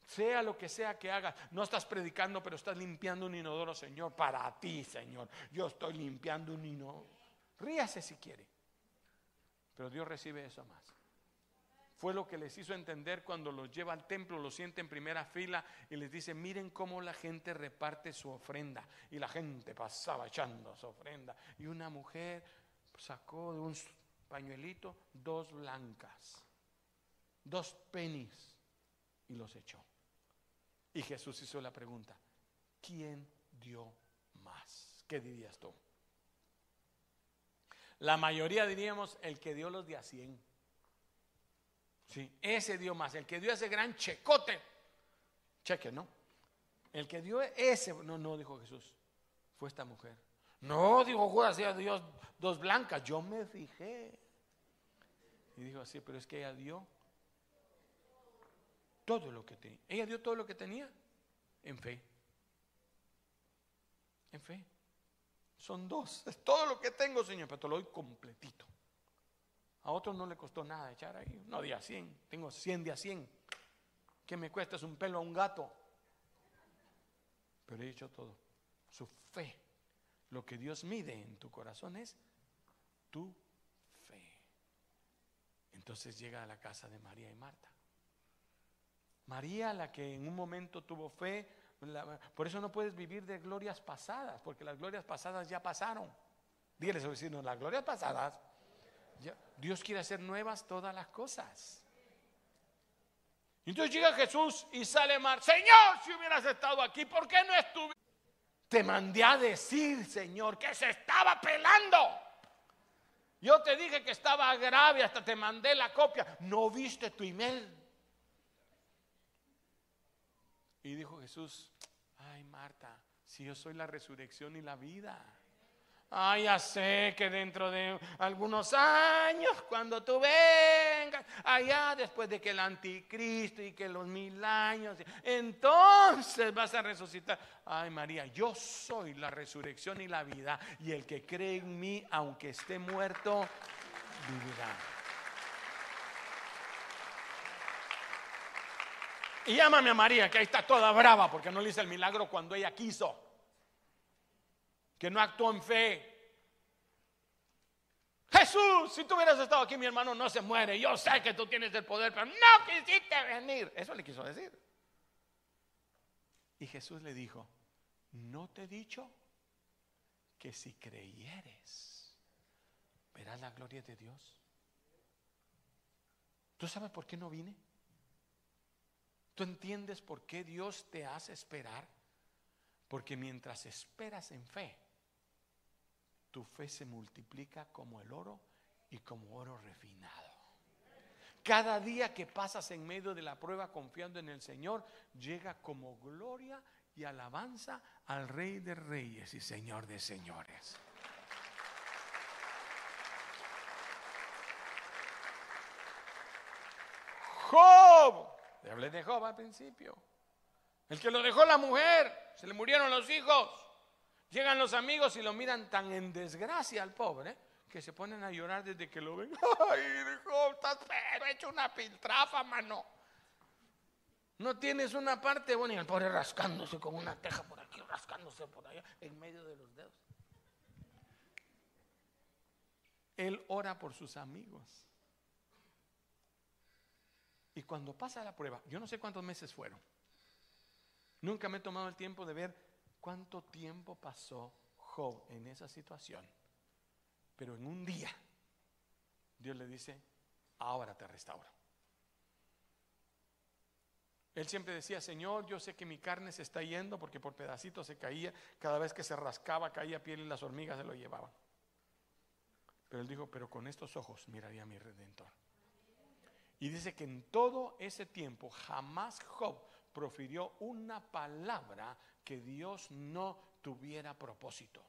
sea lo que sea que hagas, no estás predicando, pero estás limpiando un inodoro, Señor, para ti, Señor. Yo estoy limpiando un inodoro. Ríase si quiere. Pero Dios recibe eso más. Fue lo que les hizo entender cuando los lleva al templo, los siente en primera fila y les dice, miren cómo la gente reparte su ofrenda. Y la gente pasaba echando su ofrenda. Y una mujer sacó de un pañuelito dos blancas, dos penis y los echó. Y Jesús hizo la pregunta, ¿quién dio más? ¿Qué dirías tú? La mayoría diríamos el que dio los de a 100. Sí, ese dio más. El que dio ese gran checote. Cheque, ¿no? El que dio ese. No, no, dijo Jesús. Fue esta mujer. No, dijo Judas, Dios dos blancas. Yo me fijé. Y dijo así, pero es que ella dio todo lo que tenía. Ella dio todo lo que tenía en fe. en fe. Son dos. Es todo lo que tengo, Señor, pero te lo doy completito. A otros no le costó nada echar ahí. No, de a 100. Tengo 100 de a 100. ¿Qué me cuesta? Es un pelo a un gato. Pero he hecho todo. Su fe. Lo que Dios mide en tu corazón es tu fe. Entonces llega a la casa de María y Marta. María, la que en un momento tuvo fe, por eso no puedes vivir de glorias pasadas, porque las glorias pasadas ya pasaron. Dígale a su vecino, las glorias pasadas, Dios quiere hacer nuevas todas las cosas. Entonces llega Jesús y sale Mar, Señor, si hubieras estado aquí, ¿por qué no estuve? Te mandé a decir, Señor, que se estaba pelando. Yo te dije que estaba grave, hasta te mandé la copia. ¿No viste tu email? Y dijo Jesús, Marta, si yo soy la resurrección y la vida. Ay, ya sé que dentro de algunos años, cuando tú vengas, allá después de que el anticristo y que los mil años, entonces vas a resucitar. Ay, María, yo soy la resurrección y la vida, y el que cree en mí, aunque esté muerto, vivirá. Y llámame a María, que ahí está toda brava porque no le hice el milagro cuando ella quiso. Que no actuó en fe. Jesús, si tú hubieras estado aquí, mi hermano no se muere. Yo sé que tú tienes el poder, pero no quisiste venir. Eso le quiso decir. Y Jesús le dijo, ¿no te he dicho que si creyeres, verás la gloria de Dios? ¿Tú sabes por qué no vine? ¿Tú entiendes por qué Dios te hace esperar? Porque mientras esperas en fe, tu fe se multiplica como el oro y como oro refinado. Cada día que pasas en medio de la prueba confiando en el Señor, llega como gloria y alabanza al Rey de Reyes y Señor de Señores. Job le hablé de Job al principio. El que lo dejó la mujer, se le murieron los hijos. Llegan los amigos y lo miran tan en desgracia al pobre que se ponen a llorar desde que lo ven. Ay, Job, estás pero hecho una piltrafa, mano. No tienes una parte y el pobre rascándose con una teja por aquí, rascándose por allá, en medio de los dedos. Él ora por sus amigos. Y cuando pasa la prueba, yo no sé cuántos meses fueron. Nunca me he tomado el tiempo de ver cuánto tiempo pasó Job en esa situación. Pero en un día, Dios le dice, ahora te restauro. Él siempre decía, Señor, yo sé que mi carne se está yendo porque por pedacitos se caía, cada vez que se rascaba caía piel y las hormigas se lo llevaban. Pero él dijo, pero con estos ojos miraría a mi redentor. Y dice que en todo ese tiempo jamás Job profirió una palabra que Dios no tuviera propósito.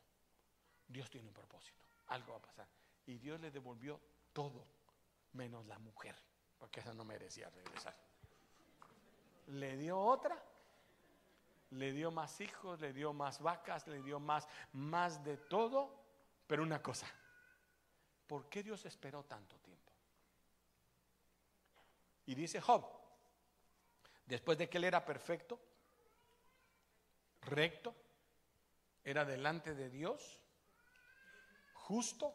Dios tiene un propósito, algo va a pasar. Y Dios le devolvió todo, menos la mujer, porque esa no merecía regresar. Le dio otra, le dio más hijos, le dio más vacas, le dio más, más de todo, pero una cosa, ¿por qué Dios esperó tanto? Y dice Job, después de que él era perfecto, recto, era delante de Dios, justo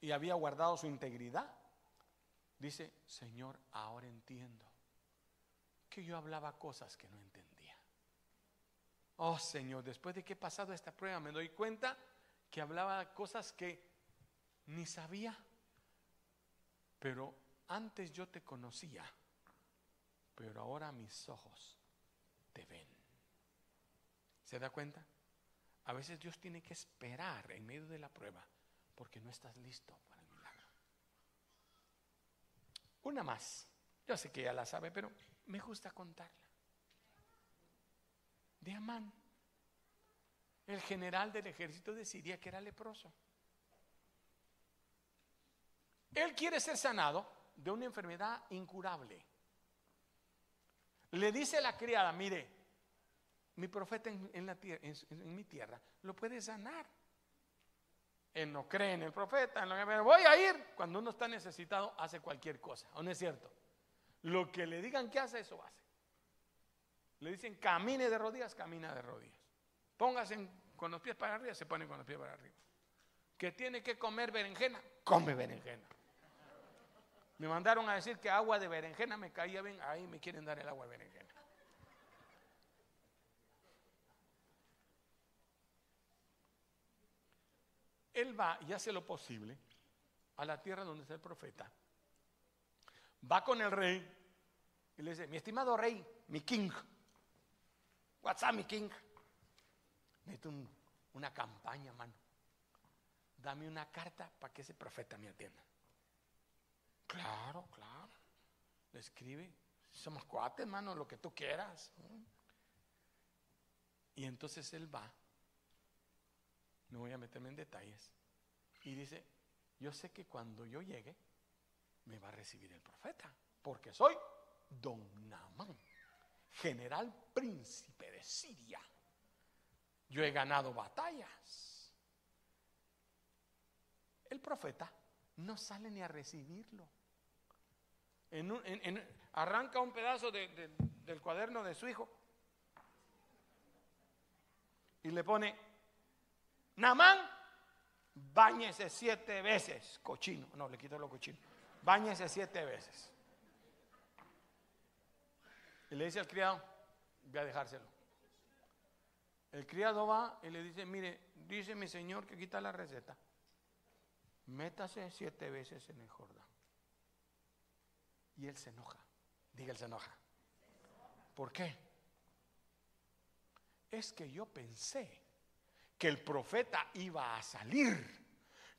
y había guardado su integridad, dice, Señor, ahora entiendo que yo hablaba cosas que no entendía. Oh Señor, después de que he pasado esta prueba me doy cuenta que hablaba cosas que ni sabía, pero antes yo te conocía, pero ahora mis ojos te ven. ¿Se da cuenta? A veces Dios tiene que esperar en medio de la prueba porque no estás listo para el milagro. Una más. Yo sé que ya la sabe, pero me gusta contarla. De Amán, el general del ejército de Siria que era leproso. Él quiere ser sanado de una enfermedad incurable. Le dice la criada, mire, mi profeta en, mi tierra lo puede sanar. Él no cree en el profeta, en voy a ir. Cuando uno está necesitado, hace cualquier cosa. ¿O no es cierto? Lo que le digan que hace, eso hace. Le dicen camine de rodillas, camina de rodillas. Póngase con los pies para arriba, se pone con los pies para arriba. Que tiene que comer berenjena, come berenjena. Me mandaron a decir que agua de berenjena me caía bien, ahí me quieren dar el agua de berenjena. Él va y hace lo posible a la tierra donde está el profeta. Va con el rey y le dice, mi estimado rey, mi king, what's up, mi king? Necesito una campaña, mano. Dame una carta para que ese profeta me atienda. Claro, claro. Le escribe, somos cuates, hermano, lo que tú quieras. Y entonces él va no voy a meterme en detalles, y dice, yo sé que cuando yo llegue, me va a recibir el profeta, porque soy don Namán, general príncipe de Siria. Yo he ganado batallas. El profeta no sale ni a recibirlo. Arranca un pedazo del cuaderno de su hijo y le pone Namán, bañese siete veces, cochino. No, le quito lo cochino. Báñese siete veces. Y le dice al criado, voy a dejárselo. El criado va y le dice, mire, dice mi señor que quita la receta. Métase siete veces en el Jordán. Y él se enoja. Diga, él se enoja. ¿Por qué? Es que yo pensé que el profeta iba a salir,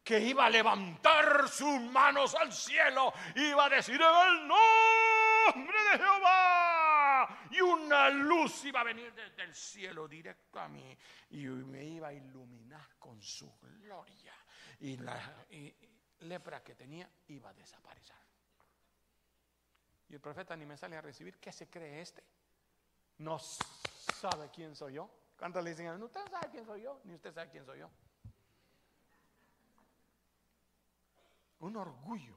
que iba a levantar sus manos al cielo, iba a decir en el nombre de Jehová, y una luz iba a venir desde el cielo directo a mí y me iba a iluminar con su gloria, y la lepra que tenía iba a desaparecer. Y el profeta ni me sale a recibir, ¿qué se cree este? No sabe quién soy yo. ¿Cuántos le dicen usted sabe quién soy yo? Ni usted sabe quién soy yo. Un orgullo.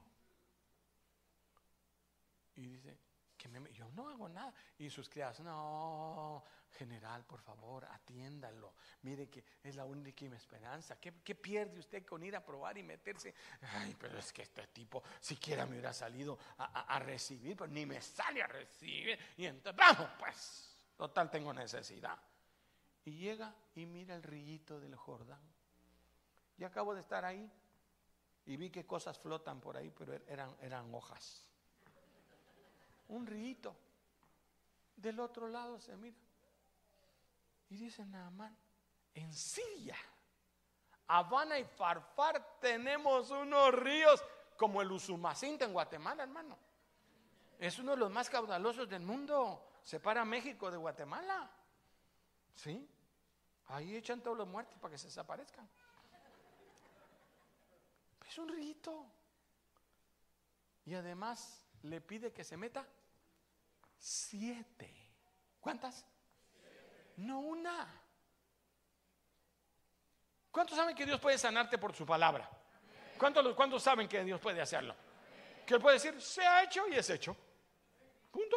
Y dice, que yo no hago nada. Y sus criadas, no, general, por favor, atiéndalo. Mire que es la única esperanza. ¿Qué, pierde usted con ir a probar y meterse? Ay, pero es que este tipo siquiera me hubiera salido a, recibir, pero ni me sale a recibir. Y entonces, vamos, pues, total tengo necesidad. Y llega y mira el rillito del Jordán. Y acabo de estar ahí y vi que cosas flotan por ahí, pero eran, eran hojas. Un rillito. Del otro lado se mira. Y dice Naamán, en Siria, Habana y Farfar tenemos unos ríos como el Usumacinta en Guatemala, hermano. Es uno de los más caudalosos del mundo. Separa México de Guatemala. ¿Sí? Ahí echan todos los muertos para que se desaparezcan. Es un rito. Y además le pide que se meta siete. ¿Cuántas? No una. ¿Cuántos saben que Dios puede sanarte por su palabra? ¿Cuántos, ¿Cuántos saben que Dios puede hacerlo? Que Él puede decir, se ha hecho y es hecho. Punto.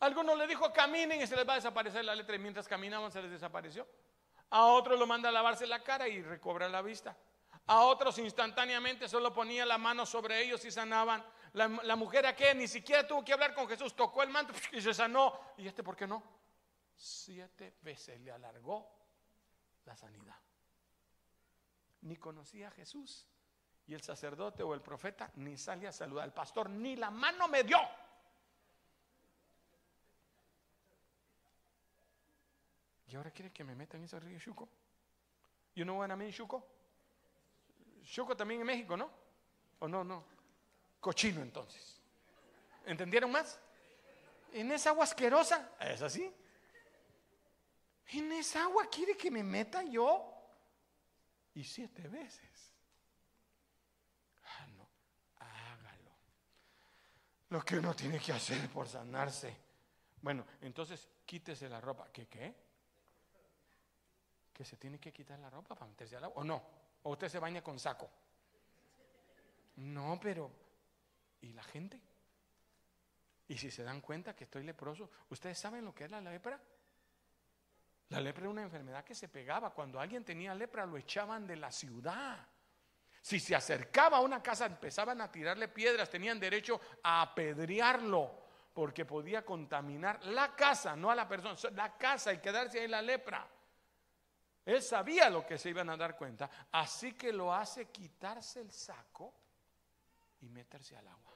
Algunos le dijo caminen y se les va a desaparecer la letra y mientras caminaban se les desapareció. A otros lo manda a lavarse la cara y recobra la vista. A otros instantáneamente solo ponía la mano sobre ellos y sanaban. La, la mujer aquella ni siquiera tuvo que hablar con Jesús, tocó el manto y se sanó. ¿Y este por qué no? Siete veces le alargó la sanidad. Ni conocía a Jesús. Y el sacerdote o el profeta ni sale a saludar al pastor, ni la mano me dio. ¿Y ahora quiere que me meta en ese río Chuco? ¿Y no van a mí Chuco? Chuco también en México, ¿no? ¿O no, no? Cochino entonces. ¿Entendieron más? En esa agua asquerosa, ¿es así? En esa agua quiere que me meta yo. Y siete veces. Ah, no, hágalo. Lo que uno tiene que hacer por sanarse Bueno, entonces quítese la ropa. ¿Qué qué? ¿Que se tiene que quitar la ropa para meterse al agua? ¿O no? ¿O usted se baña con saco? No, pero ¿y la gente? Y si se dan cuenta que estoy leproso, ¿ustedes saben lo que es la lepra? La lepra era una enfermedad que se pegaba. Cuando alguien tenía lepra lo echaban de la ciudad. Si se acercaba a una casa empezaban a tirarle piedras, tenían derecho a apedrearlo porque podía contaminar la casa, no a la persona, la casa y quedarse ahí la lepra. Él sabía lo que se iban a dar cuenta, así que lo hace quitarse el saco y meterse al agua.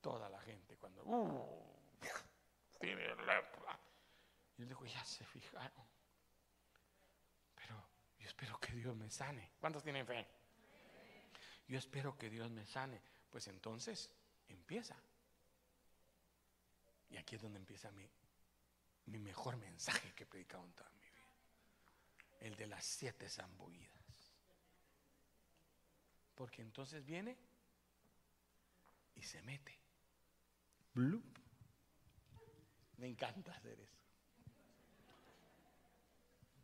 Toda la gente cuando uh, tiene lepra. Y dijo, ya se fijaron. Pero yo espero que Dios me sane. ¿Cuántos tienen fe? Yo espero que Dios me sane. Pues entonces empieza. Y aquí es donde empieza mi, mi mejor mensaje que he predicado en toda mi vida. El de las siete zambuidas. Porque entonces viene y se mete. Me encanta hacer eso.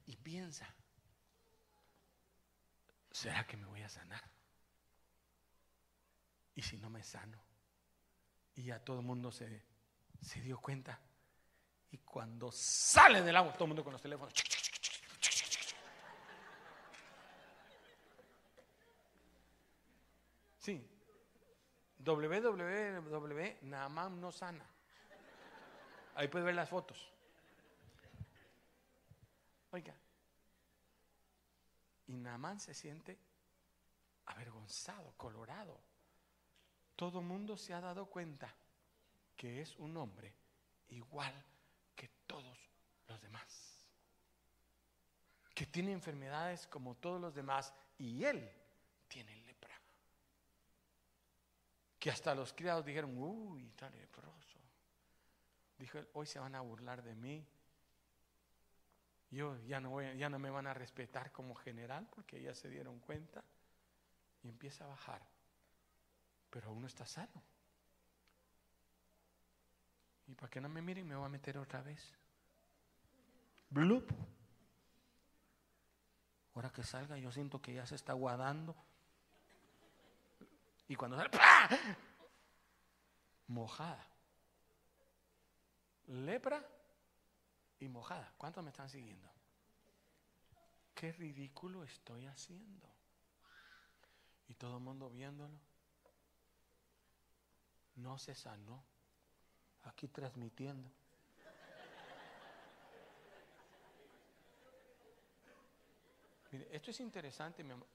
Y piensa, ¿será que me voy a sanar? Y si no me sano, y ya todo el mundo se, se dio cuenta. Y cuando sale del agua, todo el mundo con los teléfonos. Sí, www Naamán no sana. Ahí puede ver las fotos. Oiga, y Naamán se siente avergonzado, colorado. Todo mundo se ha dado cuenta que es un hombre igual que todos los demás. Que tiene enfermedades como todos los demás y él tiene que hasta los criados dijeron, uy, está leproso. Dijo él, hoy se van a burlar de mí. Yo ya no, voy, ya no me van a respetar como general porque ya se dieron cuenta. Y empieza a bajar. Pero aún no está sano. Y para que no me miren, me voy a meter otra vez. Blup. Ahora que salga, yo siento que ya se está guardando. Y cuando sale, Mojada. Lepra y mojada. ¿Cuántos me están siguiendo? Qué ridículo estoy haciendo. Y todo el mundo viéndolo. No se sanó. Aquí transmitiendo. Mire, esto es interesante, mi amor.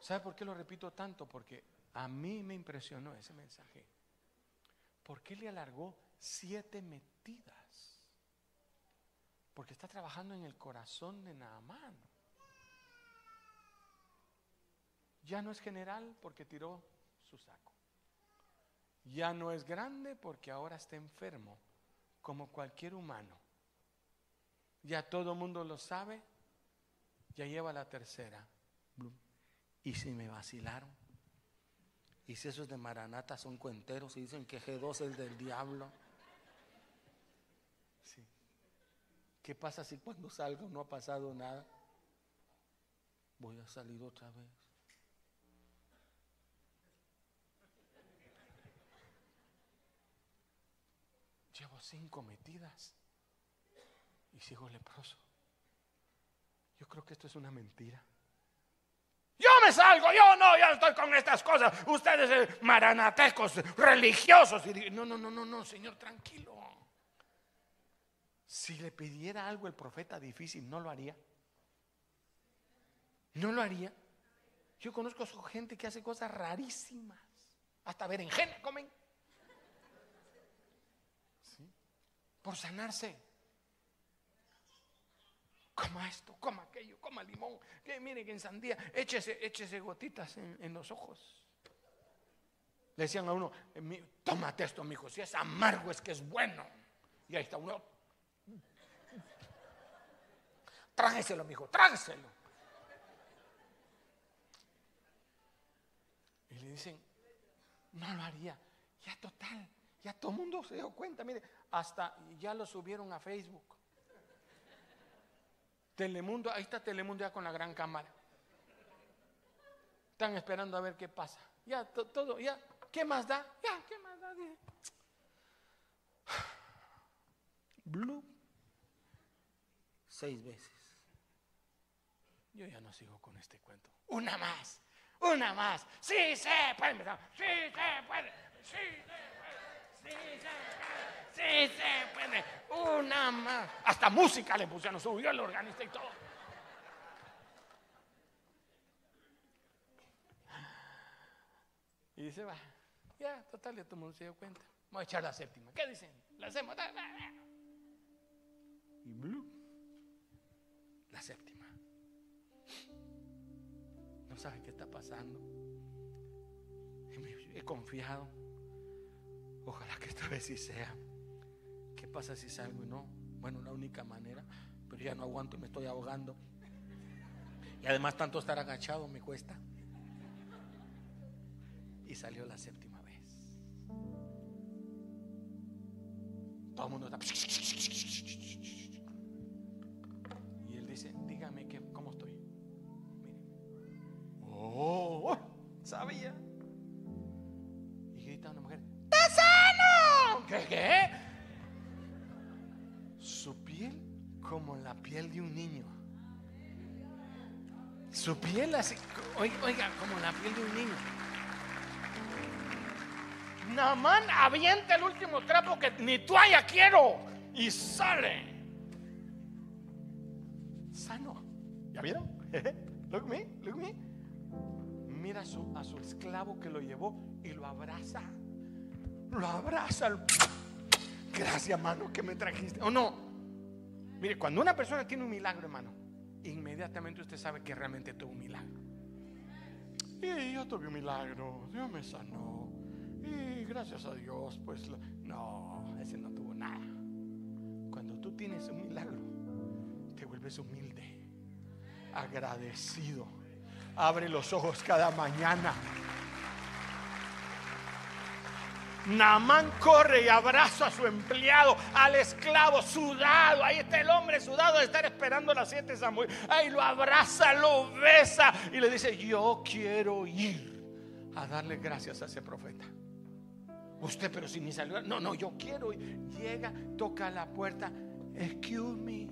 ¿Sabe por qué lo repito tanto? Porque a mí me impresionó ese mensaje. ¿Por qué le alargó siete metidas? Porque está trabajando en el corazón de Naamán. Ya no es general porque tiró su saco. Ya no es grande porque ahora está enfermo, como cualquier humano. Ya todo el mundo lo sabe, ya lleva la tercera. Y si me vacilaron. Y si esos de Maranata son cuenteros y dicen que G2 es el del diablo. ¿Qué pasa si cuando salgo no ha pasado nada? Voy a salir otra vez. Llevo cinco metidas y sigo leproso. Yo creo que esto es una mentira. Yo me salgo, yo no, yo estoy con estas cosas. Ustedes eh, maranatecos, religiosos. Y no, no, no, no, no, Señor, tranquilo. Si le pidiera algo el profeta difícil, ¿no lo haría? ¿No lo haría? Yo conozco a gente que hace cosas rarísimas. Hasta berenjena comen. ¿Sí? Por sanarse coma esto, coma aquello, coma limón, que que en sandía, échese, échese gotitas en, los ojos. Le decían a uno, eh, tómate esto, mijo, si es amargo es que es bueno. Y ahí está uno, trágeselo, mijo, trágeselo. Y le dicen, no lo haría, ya total, Ya todo el mundo se dio cuenta, mire, hasta ya lo subieron a Facebook. Telemundo, ahí está Telemundo ya con la gran cámara. Están esperando a ver qué pasa. Ya todo, ya, ¿qué más da? Ya, ¿qué más da? Blue. Seis veces. Yo ya no sigo con este cuento. Una más, una más. Sí se puede, sí se puede, sí se puede, sí se puede, sí se puede. Una más. Hasta música le pusieron, subió el organista y todo. Y dice, va, ya, total, ya todo el mundo se dio cuenta. Vamos a echar la séptima. ¿Qué dicen? La hacemos. Y blue. La séptima. No sabe qué está pasando. He confiado. Ojalá que esta vez sí sea. ¿Qué pasa si salgo y no? Bueno, la única manera. Pero ya no aguanto y me estoy ahogando. Y además tanto estar agachado me cuesta y salió la séptima vez. Todo el mundo está. Su piel así, oiga, como la piel de un niño. Namán avienta el último trapo que ni toalla quiero y sale. Sano. ¿Ya vieron? look me, look me. Mira a su, esclavo que lo llevó y lo abraza. Lo abraza. Gracias, hermano, que me trajiste. ¿O no? Mire, cuando una persona tiene un milagro, hermano, inmediatamente usted sabe que realmente tuvo un milagro. Y yo tuve un milagro. Dios me sanó. Y gracias a Dios, pues no, ese no tuvo nada. Cuando tú tienes un milagro, te vuelves humilde, agradecido. Abre los ojos cada mañana. Namán corre y abraza a su empleado, al esclavo sudado. Ahí está el hombre sudado de estar esperando las siete Samuel. Ahí lo abraza, lo besa y le dice: Yo quiero ir a darle gracias a ese profeta. Usted, pero si ni salió. No, no, yo quiero. Llega, toca la puerta. Excuse me.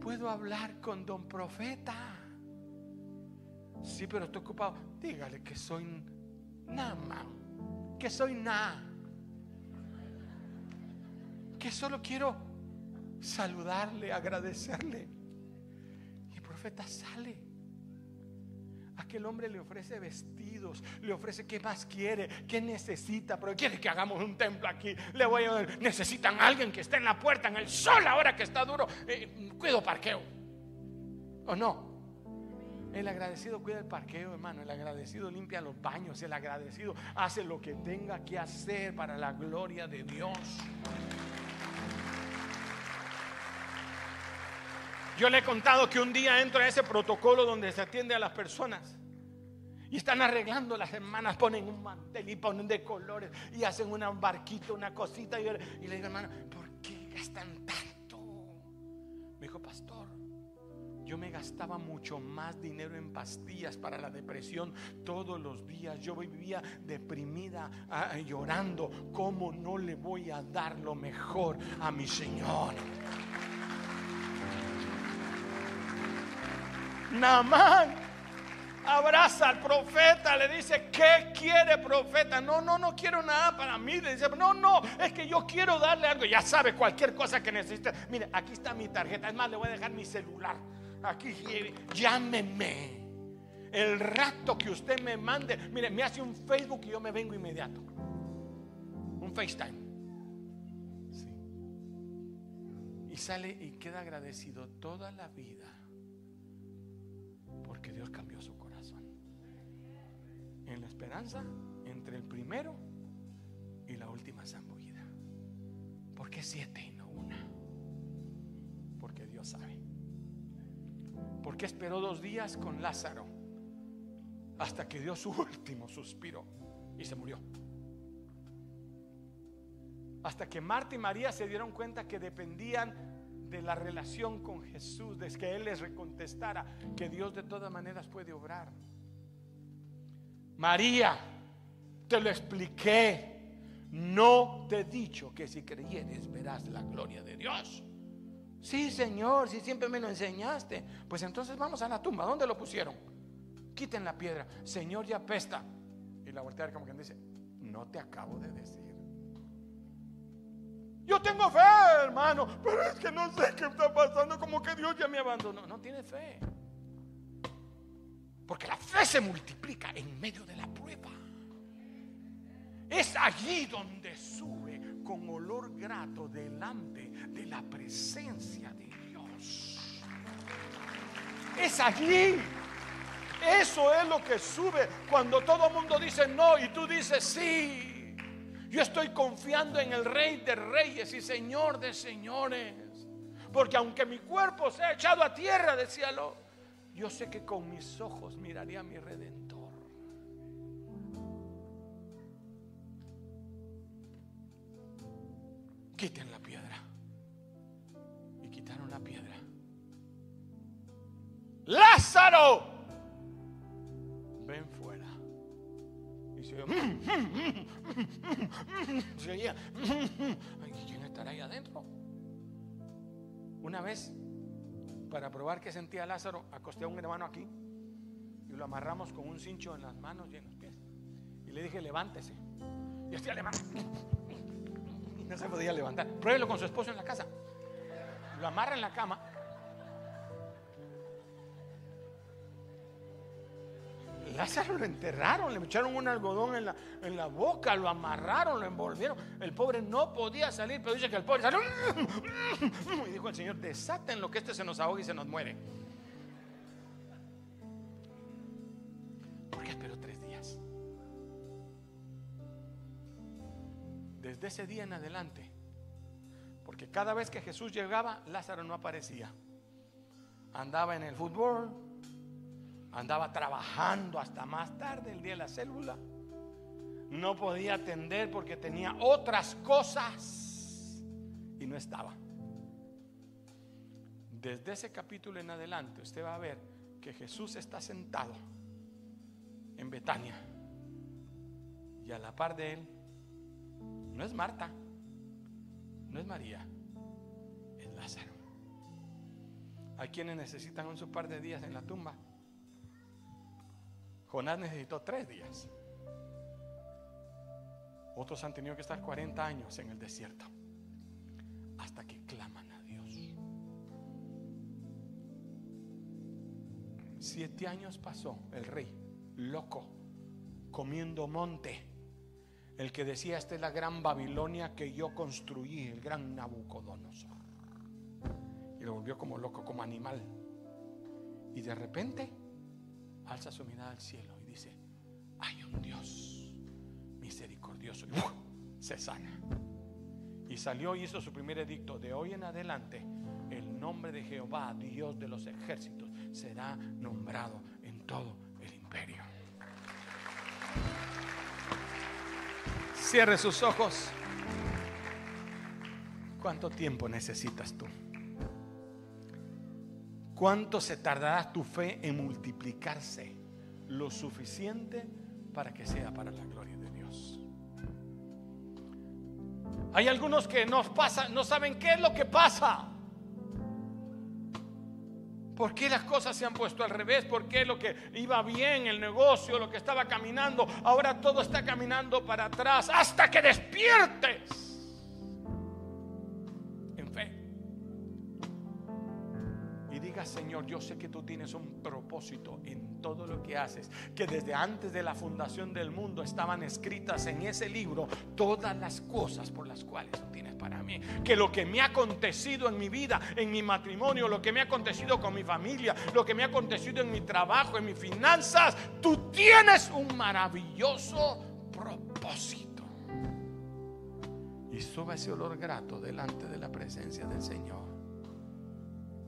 ¿Puedo hablar con don profeta? Sí, pero estoy ocupado. Dígale que soy nada, que soy nada. Que solo quiero saludarle, agradecerle. Y el profeta sale. Aquel hombre le ofrece vestidos, le ofrece qué más quiere, qué necesita, pero quiere que hagamos un templo aquí. Le voy a necesitan a alguien que esté en la puerta en el sol ahora que está duro. Eh, cuido parqueo. ¿O no? El agradecido cuida el parqueo, hermano. El agradecido limpia los baños. El agradecido hace lo que tenga que hacer para la gloria de Dios. Yo le he contado que un día entro a ese protocolo donde se atiende a las personas. Y están arreglando las hermanas, ponen un mantel y ponen de colores y hacen una barquita, una cosita. Y, le digo, hermano, ¿por qué gastan tanto? Me dijo, pastor, yo me gastaba mucho más dinero en pastillas para la depresión todos los días. Yo vivía deprimida, ah, llorando. ¿Cómo no le voy a dar lo mejor a mi Señor? Namán abraza al profeta, le dice, ¿qué quiere profeta? No, no, no quiero nada para mí. Le dice, no, no, es que yo quiero darle algo. Ya sabe, cualquier cosa que necesite. Mire, aquí está mi tarjeta. Es más, le voy a dejar mi celular. Aquí, llámeme. El rato que usted me mande, mire, me hace un Facebook y yo me vengo inmediato. Un FaceTime. Y sale y queda agradecido toda la vida porque Dios cambió su corazón. En la esperanza entre el primero y la última zambullida. ¿Por qué siete y no una? Porque Dios sabe. Porque esperó dos días con Lázaro hasta que dio su último suspiro y se murió. Hasta que Marta y María se dieron cuenta que dependían de la relación con Jesús, de que Él les recontestara, que Dios de todas maneras puede obrar. María, te lo expliqué. No te he dicho que si creyeres verás la gloria de Dios. Sí, Señor, si siempre me lo enseñaste. Pues entonces vamos a la tumba. ¿Dónde lo pusieron? Quiten la piedra. Señor, ya apesta. Y la voltea como quien dice, no te acabo de decir. Yo tengo fe, hermano, pero es que no sé qué está pasando, como que Dios ya me abandonó. No tiene fe. Porque la fe se multiplica en medio de la prueba. Es allí donde sube con olor grato delante de la presencia de Dios. Es allí. Eso es lo que sube cuando todo el mundo dice no y tú dices sí. Yo estoy confiando en el Rey de Reyes y Señor de Señores. Porque aunque mi cuerpo se ha echado a tierra, decíalo, yo sé que con mis ojos miraré a mi redentor. Quiten la piedra. Y quitaron la piedra. Lázaro, ven fuera. Y se oía, ¿quién estará ahí adentro? Una vez para probar qué sentía Lázaro, acosté a un hermano aquí y lo amarramos con un cincho en las manos y en los pies. Y le dije, levántese. Y este alemán no se podía levantar. Pruébelo con su esposo en la casa. Lo amarra en la cama Lázaro lo enterraron, le echaron un algodón en la, en la boca, lo amarraron, lo envolvieron. El pobre no podía salir, pero dice que el pobre salió. Y dijo el Señor, desaten lo que este se nos ahoga y se nos muere. ¿Por qué esperó tres Desde ese día en adelante, porque cada vez que Jesús llegaba, Lázaro no aparecía. Andaba en el fútbol, andaba trabajando hasta más tarde el día de la célula. No podía atender porque tenía otras cosas y no estaba. Desde ese capítulo en adelante usted va a ver que Jesús está sentado en Betania y a la par de él no es Marta, no es María, es Lázaro. Hay quienes necesitan un su par de días en la tumba Jonás necesitó tres días. Otros han tenido que estar 40 años en el desierto hasta que claman a Dios. Siete años pasó el rey, loco, comiendo monte. El que decía, esta es la gran Babilonia que yo construí, el gran Nabucodonosor. Y lo volvió como loco, como animal. Y de repente alza su mirada al cielo y dice, hay un Dios misericordioso. Y se sana. Y salió y hizo su primer edicto. De hoy en adelante, el nombre de Jehová, Dios de los ejércitos, será nombrado en todo el imperio. Cierre sus ojos. ¿Cuánto tiempo necesitas tú? ¿Cuánto se tardará tu fe en multiplicarse? Lo suficiente para que sea para la gloria de Dios. Hay algunos que nos pasan, no saben qué es lo que pasa. ¿Por qué las cosas se han puesto al revés? ¿Por qué lo que iba bien, el negocio, lo que estaba caminando, ahora todo está caminando para atrás hasta que despiertes? Señor, yo sé que tú tienes un propósito en todo lo que haces, que desde antes de la fundación del mundo estaban escritas en ese libro todas las cosas por las cuales tú tienes para mí. Que lo que me ha acontecido en mi vida, en mi matrimonio, lo que me ha acontecido con mi familia, lo que me ha acontecido en mi trabajo, en mis finanzas, tú tienes un maravilloso propósito. Y suba ese olor grato delante de la presencia del Señor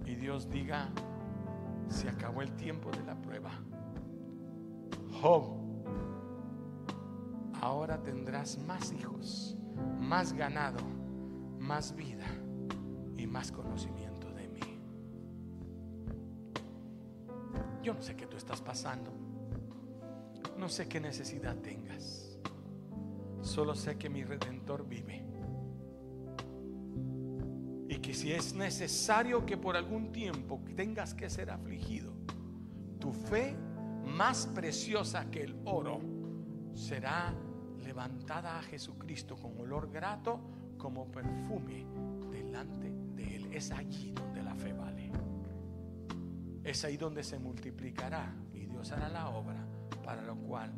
y Dios diga, se acabó el tiempo de la prueba. Job, ahora tendrás más hijos más ganado, más vida y más conocimiento de mí. Yo no sé qué tú estás pasando. No sé qué necesidad tengas. Solo sé que mi redentor vive. Y que si es necesario que por algún tiempo tengas que ser afligido, tu fe más preciosa que el oro será levantada a Jesucristo con olor grato como perfume delante de Él. Es allí donde la fe vale. Es ahí donde se multiplicará y Dios hará la obra para lo cual